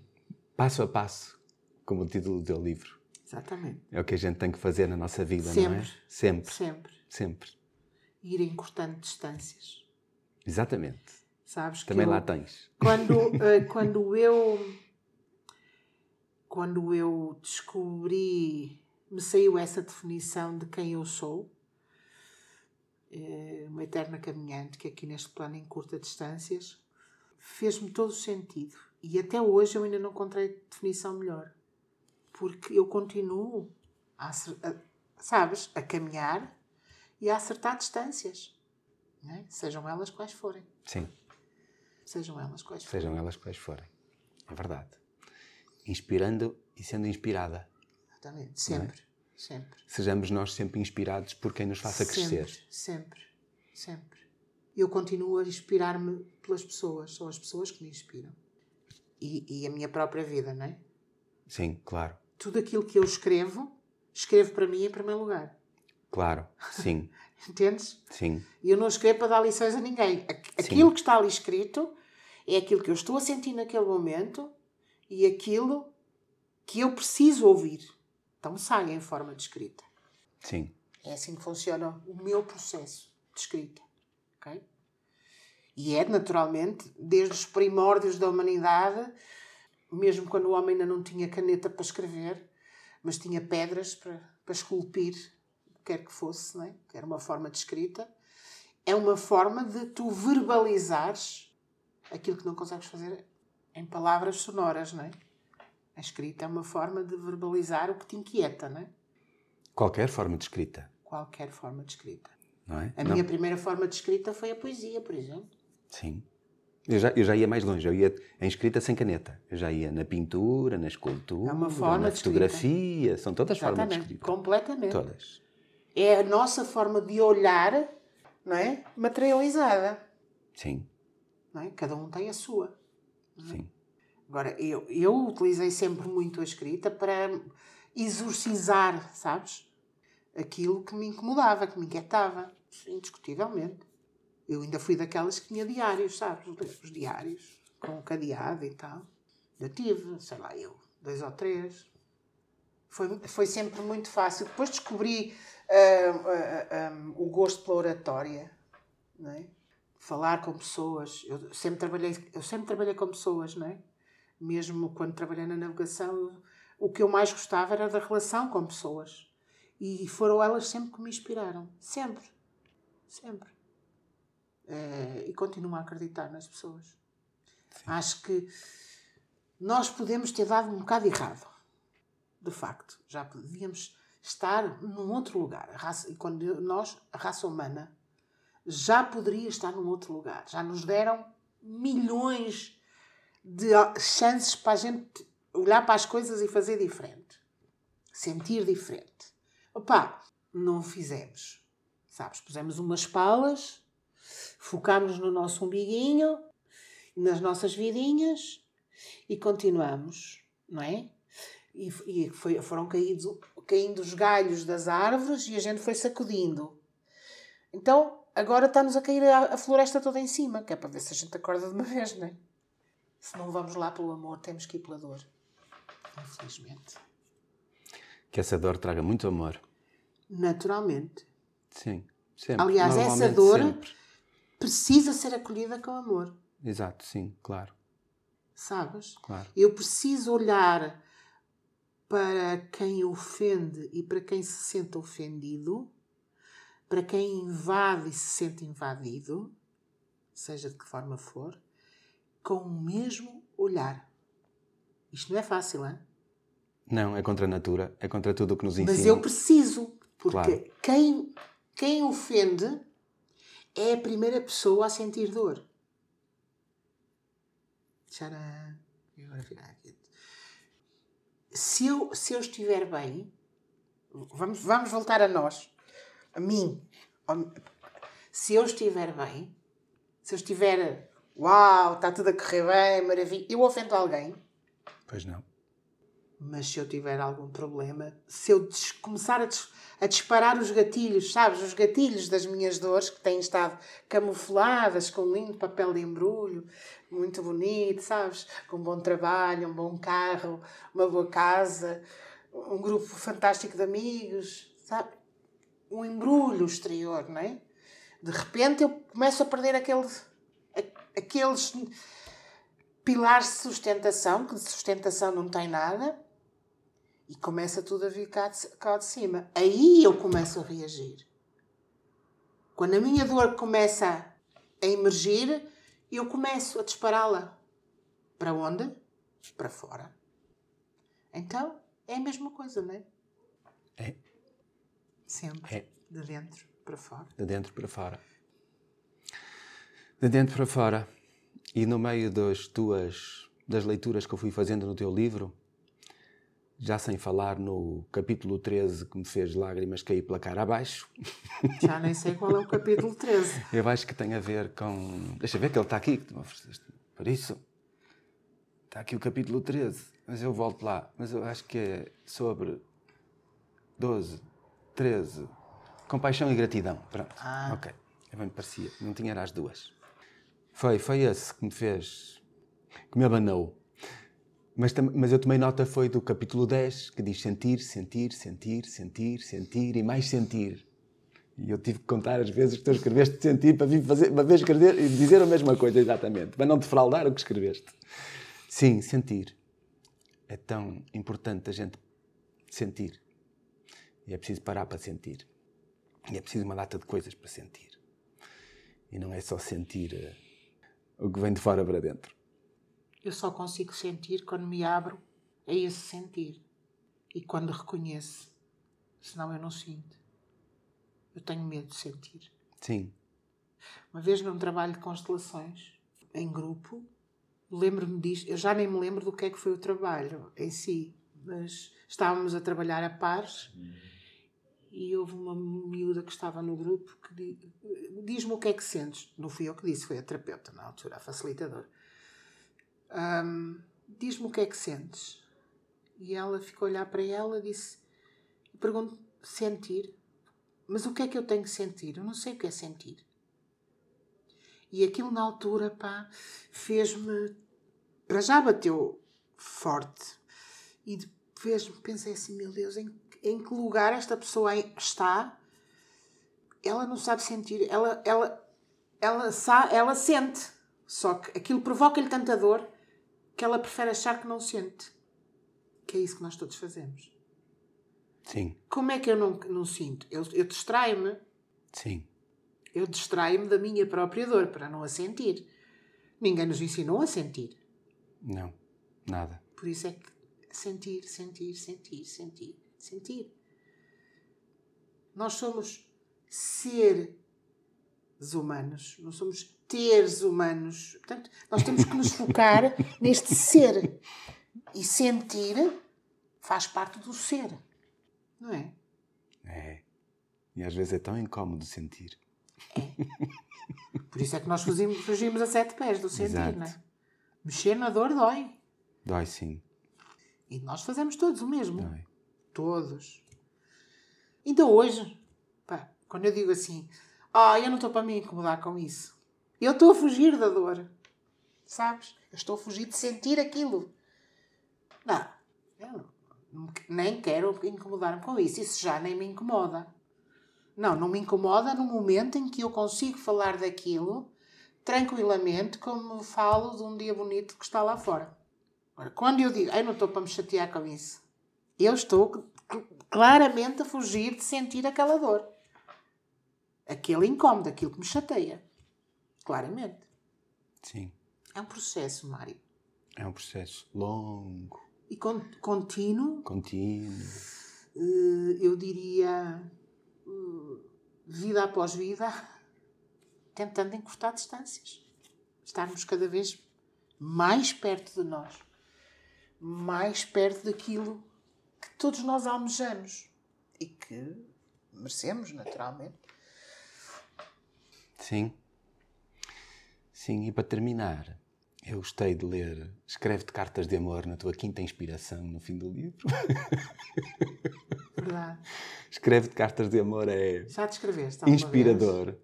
Speaker 2: Passo a passo, como o título do teu livro.
Speaker 3: Exatamente.
Speaker 2: É o que a gente tem que fazer na nossa vida, não é?
Speaker 3: Sempre.
Speaker 2: Sempre,
Speaker 3: Sempre.
Speaker 2: sempre.
Speaker 3: Ir encurtando distâncias.
Speaker 2: Exatamente.
Speaker 3: Sabes que
Speaker 2: Também
Speaker 3: eu-
Speaker 2: lá tens.
Speaker 3: Quando, eh, quando eu quando eu descobri, me saiu essa definição de quem eu sou, uma eterna caminhante que aqui neste plano encurta distâncias, fez-me todo o sentido. E até hoje eu ainda não encontrei definição melhor. Porque eu continuo, a, a- sabes, a caminhar e a acertar distâncias. é? Sejam elas quais forem.
Speaker 2: Sim,
Speaker 3: Sejam elas quais forem.
Speaker 2: sejam elas quais forem. É verdade. Inspirando e sendo inspirada.
Speaker 3: Exatamente. Sempre. Sempre.
Speaker 2: Sejamos nós sempre inspirados por quem nos faça crescer.
Speaker 3: Sempre. Sempre. Sempre. Eu continuo a inspirar-me pelas pessoas. São as pessoas que me inspiram. E, e a minha própria vida, não é?
Speaker 2: Sim, claro.
Speaker 3: Tudo aquilo que eu escrevo, escrevo para mim em primeiro lugar.
Speaker 2: Claro. Sim,
Speaker 3: Entendes?
Speaker 2: sim.
Speaker 3: E eu não escrevo para dar lições a ninguém. Aqu- Aquilo que está ali escrito é aquilo que eu estou a sentir naquele momento e aquilo que eu preciso ouvir. Então sai em forma de escrita.
Speaker 2: Sim.
Speaker 3: É assim que funciona o meu processo de escrita. ok? E é, naturalmente, desde os primórdios da humanidade, mesmo quando o homem ainda não tinha caneta para escrever, mas tinha pedras para, para esculpir, quer que fosse, não é? que era uma forma de escrita, é uma forma de tu verbalizares aquilo que não consegues fazer em palavras sonoras, não é? A escrita é uma forma de verbalizar o que te inquieta, não é?
Speaker 2: Qualquer forma de escrita,
Speaker 3: qualquer forma de escrita.
Speaker 2: não é?
Speaker 3: A
Speaker 2: Não.
Speaker 3: minha primeira forma de escrita foi a poesia, por exemplo.
Speaker 2: Sim. Eu já, eu já ia mais longe, eu ia em escrita sem caneta. Eu já ia na pintura, na escultura,
Speaker 3: É uma forma
Speaker 2: na
Speaker 3: de escrita.
Speaker 2: fotografia, são todas formas de
Speaker 3: Exatamente,
Speaker 2: escrita.
Speaker 3: completamente.
Speaker 2: Todas.
Speaker 3: É a nossa forma de olhar, não é? Materializada,
Speaker 2: Sim,
Speaker 3: não é? Cada um tem a sua.
Speaker 2: sim.
Speaker 3: Agora, eu, eu utilizei sempre muito a escrita para exorcizar, sabes? Aquilo que me incomodava, que me inquietava, indiscutivelmente. Eu ainda fui daquelas que tinha diários, sabes? Os diários, com cadeado e tal. Eu tive, sei lá, eu, dois ou três. Foi, foi sempre muito fácil. Depois descobri ah, ah, ah, o gosto pela oratória, não é? Falar com pessoas. Eu sempre trabalhei, eu sempre trabalhei com pessoas, não é? Mesmo quando trabalhei na navegação, o que eu mais gostava era da relação com pessoas. E foram elas sempre que me inspiraram. Sempre. Sempre. Eh, e continuo a acreditar nas pessoas. Acho que nós podemos ter dado um bocado errado. De facto. Já podíamos estar num outro lugar. A raça, e quando nós, a raça humana, já poderia estar num outro lugar. Já nos deram milhões de chances para a gente olhar para as coisas e fazer diferente. Sentir diferente. Opa, não fizemos. Sabes, pusemos umas palas, focámos no nosso umbiguinho, nas nossas vidinhas e continuamos, não é? E, e foi- foram caídos, caindo os galhos das árvores e a gente foi sacudindo. Então, agora está-nos a cair a, a floresta toda em cima, que é para ver se a gente acorda de uma vez, não é? Se não vamos lá pelo amor, temos que ir pela dor. Infelizmente.
Speaker 2: Que essa dor traga muito amor.
Speaker 3: naturalmente.
Speaker 2: Sim, sempre.
Speaker 3: Aliás, essa dor
Speaker 2: sempre.
Speaker 3: precisa ser acolhida com amor,
Speaker 2: Exato, sim, claro,
Speaker 3: sabes?
Speaker 2: claro.
Speaker 3: Eu preciso olhar para quem ofende e para quem se sente ofendido, para quem invade e se sente invadido, seja de que forma for, com o mesmo olhar. Isto não é fácil, hein?
Speaker 2: Não, é contra a natura, é contra tudo o que nos ensina.
Speaker 3: Mas eu preciso, porque
Speaker 2: Claro.
Speaker 3: quem, quem ofende é a primeira pessoa a sentir dor. Tcharam. E agora aqui. Se eu, se eu estiver bem, vamos, vamos voltar a nós, a mim. Se eu estiver bem, se eu estiver, uau, está tudo a correr bem, maravilha, eu ofendo alguém,
Speaker 2: Pois não.
Speaker 3: mas se eu tiver algum problema, se eu começar a, dis- a disparar os gatilhos, sabes? Os gatilhos das minhas dores que têm estado camufladas com um lindo papel de embrulho, muito bonito, sabes? Com um bom trabalho, um bom carro, uma boa casa, um grupo fantástico de amigos, sabe? Um embrulho exterior, não é? De repente eu começo a perder aquele, aqueles pilares de sustentação, que de sustentação não tem nada, e começa tudo a vir cá de, cá de cima. Aí eu começo a reagir. Quando a minha dor começa a emergir, eu começo a dispará-la. Para onde? Para fora. Então, é a mesma coisa, não é?
Speaker 2: É.
Speaker 3: Sempre.
Speaker 2: É.
Speaker 3: De dentro para fora.
Speaker 2: De dentro para fora. De dentro para fora. E no meio das tuas das leituras que eu fui fazendo no teu livro, já sem falar no capítulo 13 que me fez lágrimas cair pela cara abaixo,
Speaker 3: Já nem sei qual é o capítulo 13.
Speaker 2: eu acho que tem a ver com. Deixa ver que ele está aqui, que tu me ofereceste. Por isso, está aqui o capítulo 13, mas eu volto lá. Mas eu acho que é sobre 12, 13, compaixão e gratidão. Pronto.
Speaker 3: Ah.
Speaker 2: Ok. Eu bem me parecia. Não tinha as duas. Foi, foi esse que me fez. que me abanou. Mas, mas eu tomei nota foi do capítulo 10, que diz sentir, sentir, sentir, sentir, sentir e mais sentir. E eu tive que contar as vezes que tu escreveste sentir para vir fazer, para ver escrever e dizer a mesma coisa exatamente, para não defraudar o que escreveste. Sim, sentir. É tão importante a gente sentir. E é preciso parar para sentir. E é preciso uma data de coisas para sentir. E não é só sentir eh, o que vem de fora para dentro.
Speaker 3: Eu só consigo sentir quando me abro a esse sentir. E quando reconheço. Senão eu não sinto. Eu tenho medo de sentir.
Speaker 2: Sim,
Speaker 3: Uma vez num trabalho de constelações, em grupo, lembro-me disto. Eu já nem me lembro do que é que foi o trabalho em si. Mas estávamos a trabalhar a pares e houve uma miúda que estava no grupo que di- diz-me o que é que sentes. Não fui eu que disse, foi a terapeuta na altura, a facilitadora. Ahm, diz-me o que é que sentes. E ela ficou a olhar para ela e disse: pergunto sentir. Mas o que é que eu tenho que sentir? Eu não sei o que é sentir. E aquilo na altura, pá, fez-me. Para já bateu forte. E depois pensei assim: meu Deus, em, em que lugar esta pessoa está? Ela não sabe sentir. Ela, ela, ela, sa, ela sente. Só que aquilo provoca-lhe tanta dor que ela prefere achar que não sente. Que é isso que nós todos fazemos.
Speaker 2: sim,
Speaker 3: Como é que eu não, não sinto? Eu, eu distraio-me.
Speaker 2: sim.
Speaker 3: Eu distraio-me da minha própria dor para não a sentir. Ninguém nos ensinou a sentir.
Speaker 2: Não, nada.
Speaker 3: Por isso é que sentir, sentir, sentir, sentir, sentir. Nós somos seres humanos, não somos teres humanos. Portanto, nós temos que nos focar neste ser. E sentir faz parte do ser. Não é?
Speaker 2: É. E às vezes é tão incómodo sentir.
Speaker 3: Por isso é que nós fugimos, fugimos a sete pés do sentir,
Speaker 2: Exato.
Speaker 3: não é? Mexer na dor dói.
Speaker 2: Dói sim,
Speaker 3: E nós fazemos todos o mesmo.
Speaker 2: dói.
Speaker 3: Todos. Então hoje, pá, quando eu digo assim, ah, eu não estou para me incomodar com isso. Eu estou a fugir da dor. Sabes? Eu estou a fugir de sentir aquilo. Não. Eu. Nem quero incomodar-me com isso. Isso já nem me incomoda. Não, não me incomoda no momento em que eu consigo falar daquilo tranquilamente, como falo de um dia bonito que está lá fora. Agora, quando eu digo, eu não estou para me chatear com isso, eu estou claramente a fugir de sentir aquela dor. Aquele incómodo, aquilo que me chateia. Claramente.
Speaker 2: Sim.
Speaker 3: É um processo, Mário.
Speaker 2: É um processo longo.
Speaker 3: E con contínuo.
Speaker 2: Contínuo.
Speaker 3: Uh, eu diria vida após vida, tentando encurtar distâncias. Estarmos cada vez mais perto de nós, mais perto daquilo que todos nós almejamos e que merecemos, naturalmente.
Speaker 2: Sim. Sim, e para terminar, eu gostei de ler Escreve-te cartas de amor na tua quinta inspiração no fim do livro.
Speaker 3: Verdade.
Speaker 2: Escreve-te cartas de amor é.
Speaker 3: Já te escreveste?
Speaker 2: Inspirador.
Speaker 3: Vez?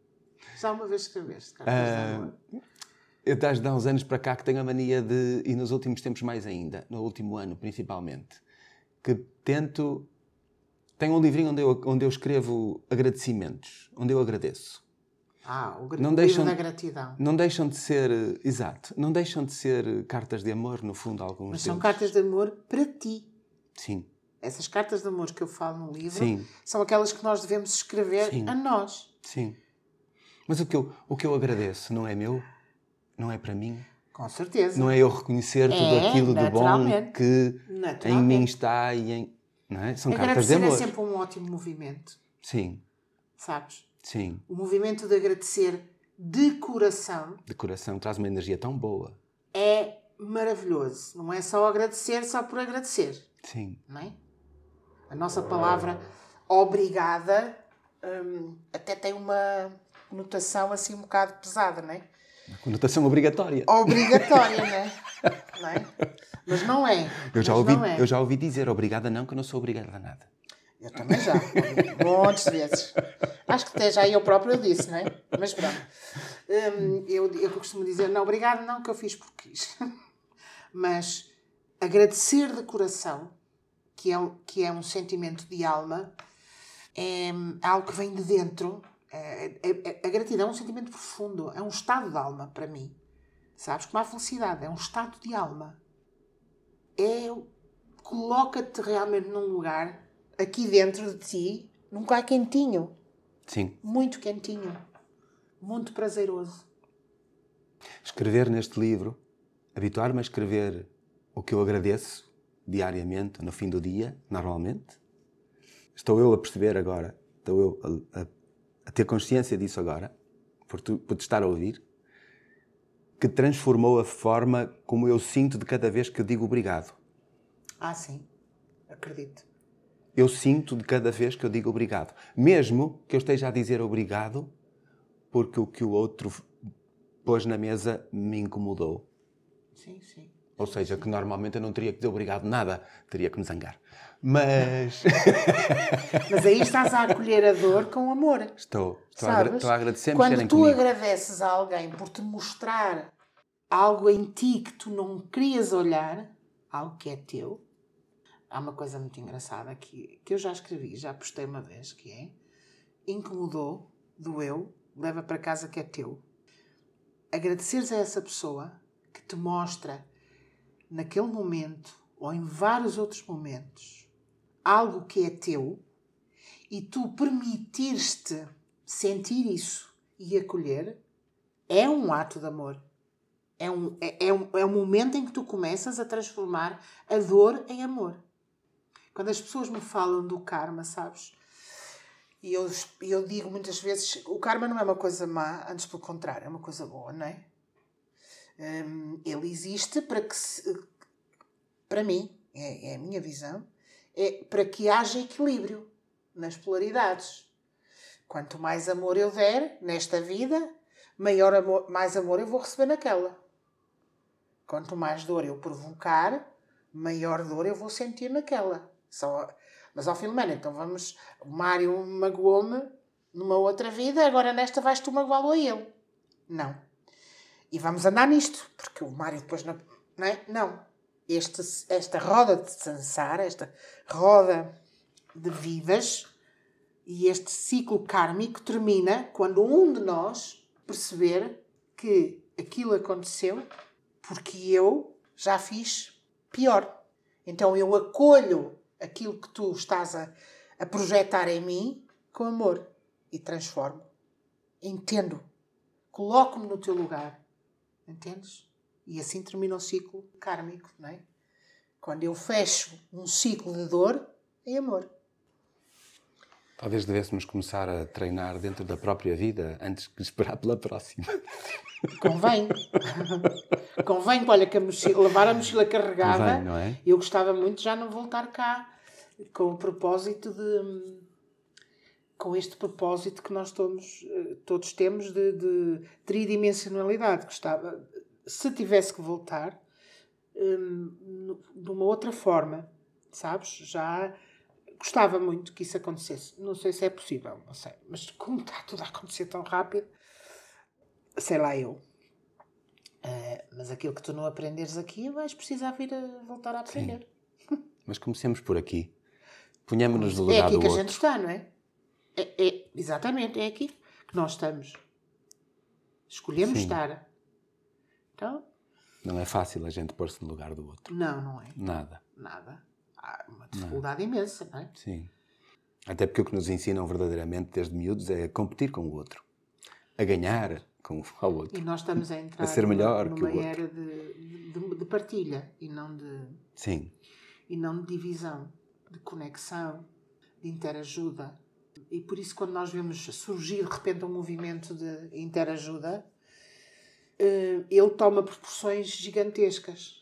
Speaker 3: Já uma vez escreveste cartas uh, de ah, amor?
Speaker 2: Eu desde há uns anos para cá que tenho a mania de, e nos últimos tempos mais ainda, no último ano principalmente, que tento. Tenho um livrinho onde eu, onde eu escrevo agradecimentos, onde eu agradeço.
Speaker 3: Ah, o não deixam, da gratidão.
Speaker 2: Não deixam de ser, exato, não deixam de ser cartas de amor, no fundo, alguns
Speaker 3: Mas
Speaker 2: deles.
Speaker 3: são cartas de amor para ti.
Speaker 2: Sim.
Speaker 3: Essas cartas de amor que eu falo no livro Sim. são aquelas que nós devemos escrever Sim. a nós.
Speaker 2: Sim. Mas o que, eu, o que eu agradeço não é meu, não é para mim.
Speaker 3: Com certeza.
Speaker 2: Não é eu reconhecer tudo é, aquilo de bom que em mim está e em. Não é? São cartas de amor.
Speaker 3: é sempre um ótimo movimento.
Speaker 2: Sim.
Speaker 3: Sabes?
Speaker 2: Sim.
Speaker 3: O movimento de agradecer de coração.
Speaker 2: De coração traz uma energia tão boa.
Speaker 3: É maravilhoso. Não é só agradecer só por agradecer.
Speaker 2: Sim.
Speaker 3: Não é? A nossa palavra obrigada hum, até tem uma conotação assim um bocado pesada, não é?
Speaker 2: Uma conotação obrigatória.
Speaker 3: Obrigatória, não é? não é? Mas não é.
Speaker 2: Eu já, ouvi, é. eu já ouvi dizer obrigada não, que eu não sou obrigada a nada.
Speaker 3: Eu também já. Montes de vezes. Acho que até já eu próprio disse, não é? Mas pronto. Hum, eu, eu costumo dizer, não, obrigado, não, que eu fiz porque quis. Mas agradecer de coração, que é, que é um sentimento de alma, é algo que vem de dentro. É, é, é, a gratidão é um sentimento profundo, é um estado de alma para mim. Sabes? Como a felicidade, é um estado de alma. É. Coloca-te realmente num lugar aqui dentro de ti, num lugar quentinho.
Speaker 2: Sim.
Speaker 3: Muito quentinho. Muito prazeroso.
Speaker 2: Escrever neste livro, habituar-me a escrever o que eu agradeço diariamente, no fim do dia, normalmente. Estou eu a perceber agora, estou eu a, a, a ter consciência disso agora, por, tu, por te estar a ouvir, que transformou a forma como eu sinto de cada vez que digo obrigado.
Speaker 3: Ah, sim. Acredito
Speaker 2: eu sinto de cada vez que eu digo obrigado. Mesmo que eu esteja a dizer obrigado porque o que o outro pôs na mesa me incomodou.
Speaker 3: Sim, sim.
Speaker 2: Ou seja, que normalmente eu não teria que dizer obrigado nada, teria que me zangar. Mas.
Speaker 3: Mas aí estás a acolher a dor com amor.
Speaker 2: Estou. Estou, a, estou a agradecer-me
Speaker 3: Quando tu comigo. agradeces a alguém por te mostrar algo em ti que tu não querias olhar, algo que é teu, há uma coisa muito engraçada que, que eu já escrevi, já postei uma vez, que é incomodou, doeu, leva para casa que é teu. Agradeceres a essa pessoa que te mostra naquele momento ou em vários outros momentos algo que é teu e tu permitires-te sentir isso e acolher é um ato de amor. É um, é, é, um, é um momento em que tu começas a transformar a dor em amor. Quando as pessoas me falam do karma, sabes? E eu, eu digo muitas vezes: o karma não é uma coisa má, antes pelo contrário, é uma coisa boa, não é? Um, ele existe para que, se, para mim, é, é, a minha visão, é para que haja equilíbrio nas polaridades. Quanto mais amor eu der nesta vida, maior amor, mais amor eu vou receber naquela. Quanto mais dor eu provocar, maior dor eu vou sentir naquela. Só... Mas ao Filomena, então vamos. O Mário magoou-me numa outra vida, agora nesta vais tu magoá-lo a ele. Não. E vamos andar nisto, porque o Mário depois não. Não. É? não. Este, esta roda de Sansara, esta roda de vidas, e este ciclo kármico termina quando um de nós perceber que aquilo aconteceu porque eu já fiz pior. Então eu acolho aquilo que tu estás a, a projetar em mim com amor e transformo. Entendo. Coloco-me no teu lugar. Entendes? E assim termina o ciclo kármico, não é? Quando eu fecho um ciclo de dor em amor.
Speaker 2: Talvez devêssemos começar a treinar dentro da própria vida antes de esperar pela próxima.
Speaker 3: Convém. Convém, olha, que a mochila, levar a mochila carregada.
Speaker 2: Convém, não é?
Speaker 3: Eu gostava muito de já não voltar cá com o propósito de. com este propósito que nós todos, todos temos de, de tridimensionalidade. Gostava, se tivesse que voltar, hum, de uma outra forma, sabes? Já gostava muito que isso acontecesse. Não sei se é possível, não sei. Mas como está tudo a acontecer tão rápido, sei lá eu. Uh, mas aquilo que tu não aprenderes aqui, vais precisar vir a voltar a aprender.
Speaker 2: Sim. Mas comecemos por aqui. Ponhamos-nos no
Speaker 3: lugar
Speaker 2: É aqui
Speaker 3: que
Speaker 2: outro.
Speaker 3: a gente está, não é? é? é? Exatamente, é aqui que nós estamos. Escolhemos Sim. estar. Então.
Speaker 2: Não é fácil a gente pôr-se no lugar do outro.
Speaker 3: Não, não é.
Speaker 2: Nada.
Speaker 3: Nada há uma dificuldade não. imensa, não é?
Speaker 2: Sim. Até porque o que nos ensinam verdadeiramente desde miúdos é a competir com o outro, a ganhar com o outro.
Speaker 3: E nós estamos a entrar
Speaker 2: a ser melhor
Speaker 3: numa
Speaker 2: que o
Speaker 3: era de, de, de, partilha e não de
Speaker 2: Sim.
Speaker 3: e não de divisão, de conexão, de interajuda. E por isso quando nós vemos surgir de repente um movimento de interajuda, ele toma proporções gigantescas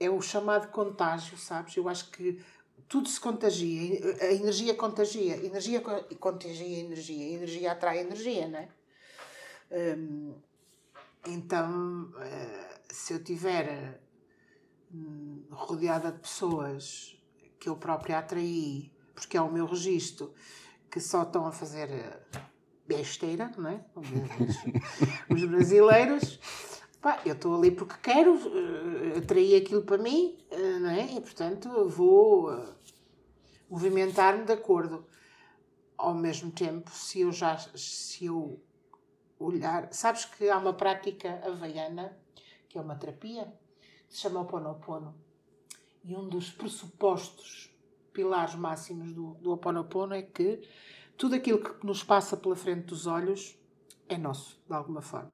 Speaker 3: é o chamado contágio, sabes? Eu acho que tudo se contagia, a energia contagia, energia contagia energia, a energia atrai energia, não é? Hum, então, eh, se eu tiver hum, rodeada de pessoas que eu própria atraí, porque é o meu registro, que só estão a fazer eh, besteira, não é? Os brasileiros Pá, eu estou ali porque quero, uh, atrair aquilo para mim, uh, não é? E portanto vou uh, movimentar-me de acordo. Ao mesmo tempo, se eu já se eu olhar, sabes que há uma prática havaiana que é uma terapia que se chama Oponopono. E um dos pressupostos, pilares máximos do, do Oponopono é que tudo aquilo que nos passa pela frente dos olhos é nosso, de alguma forma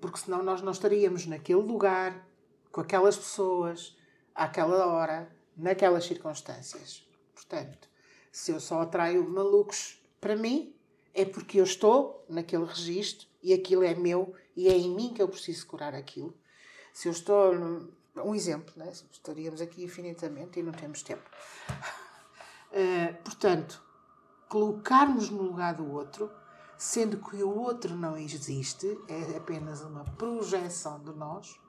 Speaker 3: porque senão nós não estaríamos naquele lugar, com aquelas pessoas, àquela hora, naquelas circunstâncias. Portanto, se eu só atraio malucos para mim, é porque eu estou naquele registro e aquilo é meu e é em mim que eu preciso curar aquilo. Se eu estou. Um exemplo, né? estaríamos aqui infinitamente e não temos tempo. Uh, portanto, colocarmos no lugar do outro sendo que o outro não existe, é apenas uma projeção de nós,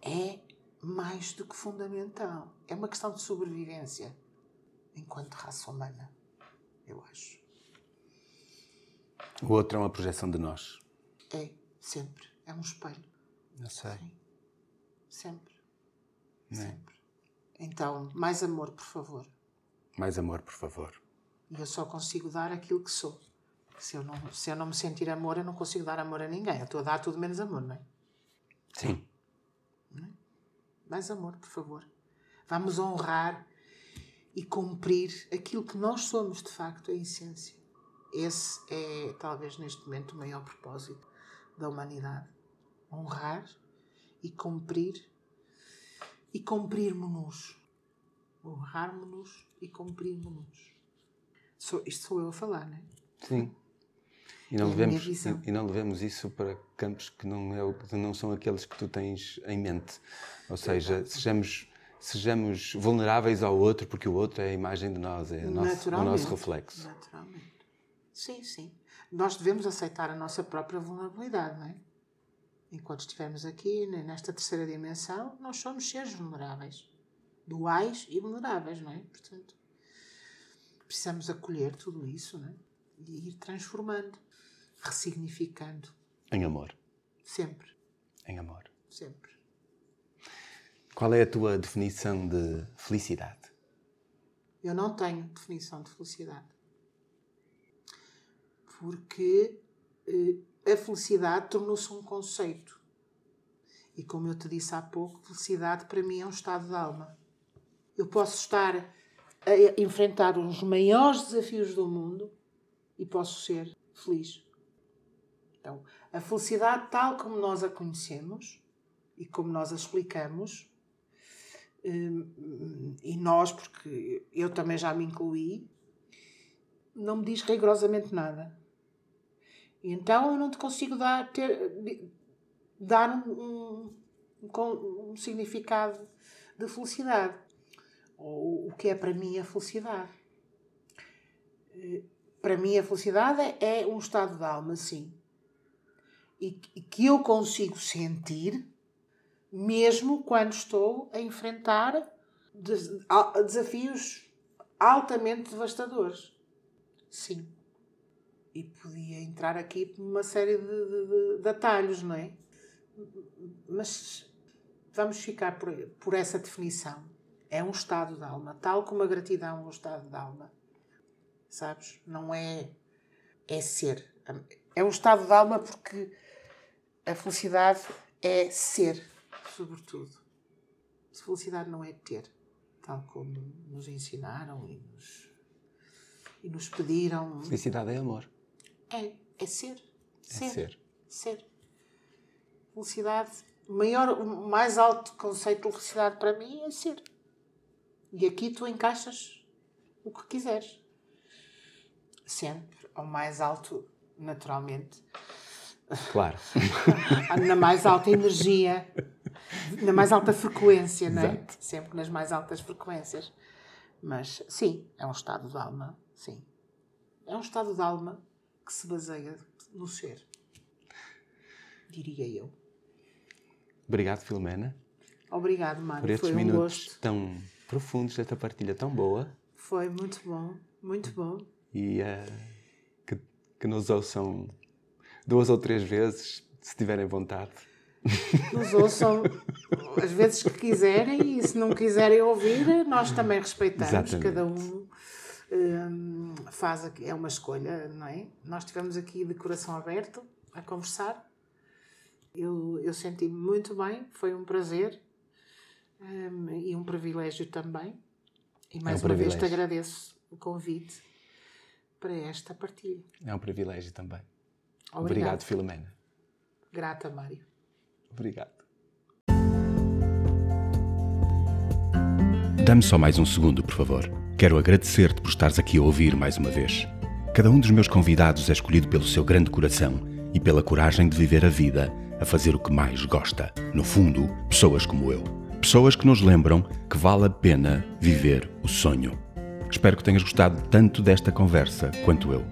Speaker 3: é mais do que fundamental. É uma questão de sobrevivência enquanto raça humana, eu acho.
Speaker 2: O outro é uma projeção de nós.
Speaker 3: É, sempre. É um espelho.
Speaker 2: Eu sei. Sim.
Speaker 3: Sempre. É? Sempre. Então, mais amor, por favor.
Speaker 2: Mais amor, por favor.
Speaker 3: E eu só consigo dar aquilo que sou. Se eu, não, se eu não me sentir amor, eu não consigo dar amor a ninguém. Eu estou a dar tudo menos amor, não é?
Speaker 2: Sim.
Speaker 3: Não é? Mais amor, por favor. Vamos honrar e cumprir aquilo que nós somos, de facto, a essência. Esse é, talvez, neste momento, o maior propósito da humanidade. Honrar e cumprir e cumprirmos-nos. Honrarmos-nos e cumprirmos-nos. Isto sou eu a falar, não é?
Speaker 2: Sim. E não, levemos, e, e não levemos isso para campos que não, é, não são aqueles que tu tens em mente. Ou seja, sejamos, sejamos vulneráveis ao outro, porque o outro é a imagem de nós, é nosso, o nosso reflexo.
Speaker 3: Naturalmente. Sim, sim. Nós devemos aceitar a nossa própria vulnerabilidade, não é? Enquanto estivermos aqui, nesta terceira dimensão, nós somos seres vulneráveis. Duais e vulneráveis, não é? Portanto, precisamos acolher tudo isso, não é? E ir transformando ressignificando.
Speaker 2: Em amor.
Speaker 3: Sempre.
Speaker 2: Em amor.
Speaker 3: Sempre.
Speaker 2: Qual é a tua definição de felicidade?
Speaker 3: Eu não tenho definição de felicidade. Porque eh, a felicidade tornou-se um conceito. E como eu te disse há pouco, felicidade para mim é um estado de alma. Eu posso estar enfrentar os maiores desafios do mundo e posso ser feliz. Então, a felicidade, tal como nós a conhecemos e como nós a explicamos, hum, e nós, porque eu também já me incluí, não me diz rigorosamente nada. E então eu não te consigo dar, ter, dar um, um, um significado de felicidade. Ou o que é para mim a felicidade. Para mim a felicidade é um estado de alma, sim e que eu consigo sentir mesmo quando estou a enfrentar desafios altamente devastadores. Sim. E podia entrar aqui por uma série de, de, de, atalhos, não é? Mas vamos ficar por, por essa definição. É um estado de alma, tal como a gratidão é um estado de alma. Sabes? Não é. É ser. É um estado de alma porque a felicidade é ser, sobretudo. A felicidade não é ter, tal como nos ensinaram e nos, e nos pediram.
Speaker 2: Felicidade é amor.
Speaker 3: É, é ser.
Speaker 2: Ser. É ser.
Speaker 3: Ser. Felicidade, maior, o mais alto conceito de felicidade para mim é ser. E aqui tu encaixas o que quiseres. Sempre ao mais alto, naturalmente
Speaker 2: Claro.
Speaker 3: na mais alta energia, na mais alta frequência, não é? Exato. Sempre nas mais altas frequências. Mas sim, é um estado de alma, sim. É um estado de alma que se baseia no ser. Diria eu.
Speaker 2: Obrigado, Filomena.
Speaker 3: Obrigado, Mário.
Speaker 2: Por estes
Speaker 3: Foi um
Speaker 2: minutos
Speaker 3: gosto.
Speaker 2: tão profundos desta partilha tão boa.
Speaker 3: Foi muito bom, muito bom.
Speaker 2: E uh, que, que nos ouçam duas ou três vezes, se tiverem vontade.
Speaker 3: Nos ouçam as vezes que quiserem e se não quiserem ouvir, nós também respeitamos. Exatamente. Cada um um, faz aqui, é uma escolha, não é? Nós estivemos aqui de coração aberto a conversar. Eu, eu senti-me muito bem, foi um prazer um, e um privilégio também. E mais é um uma vez te agradeço o convite para esta partilha.
Speaker 2: É um privilégio também. Obrigado, Obrigado Filomena.
Speaker 3: Grata, Mário.
Speaker 2: Obrigado.
Speaker 1: Dá-me só mais um segundo, por favor. Quero agradecer-te por estares aqui a ouvir mais uma vez. Cada um dos meus convidados é escolhido pelo seu grande coração e pela coragem de viver a vida a fazer o que mais gosta. No fundo, pessoas como eu. Pessoas que nos lembram que vale a pena viver o sonho. Espero que tenhas gostado tanto desta conversa quanto eu.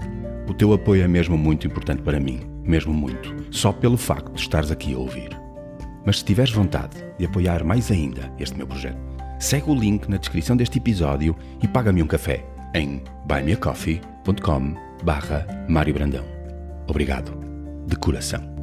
Speaker 1: O teu apoio é mesmo muito importante para mim, mesmo muito, só pelo facto de estares aqui a ouvir. Mas se tiveres vontade de apoiar mais ainda este meu projeto, segue o link na descrição deste episódio e paga-me um café em buymeacoffee.com barra Mário Brandão. Obrigado, de coração.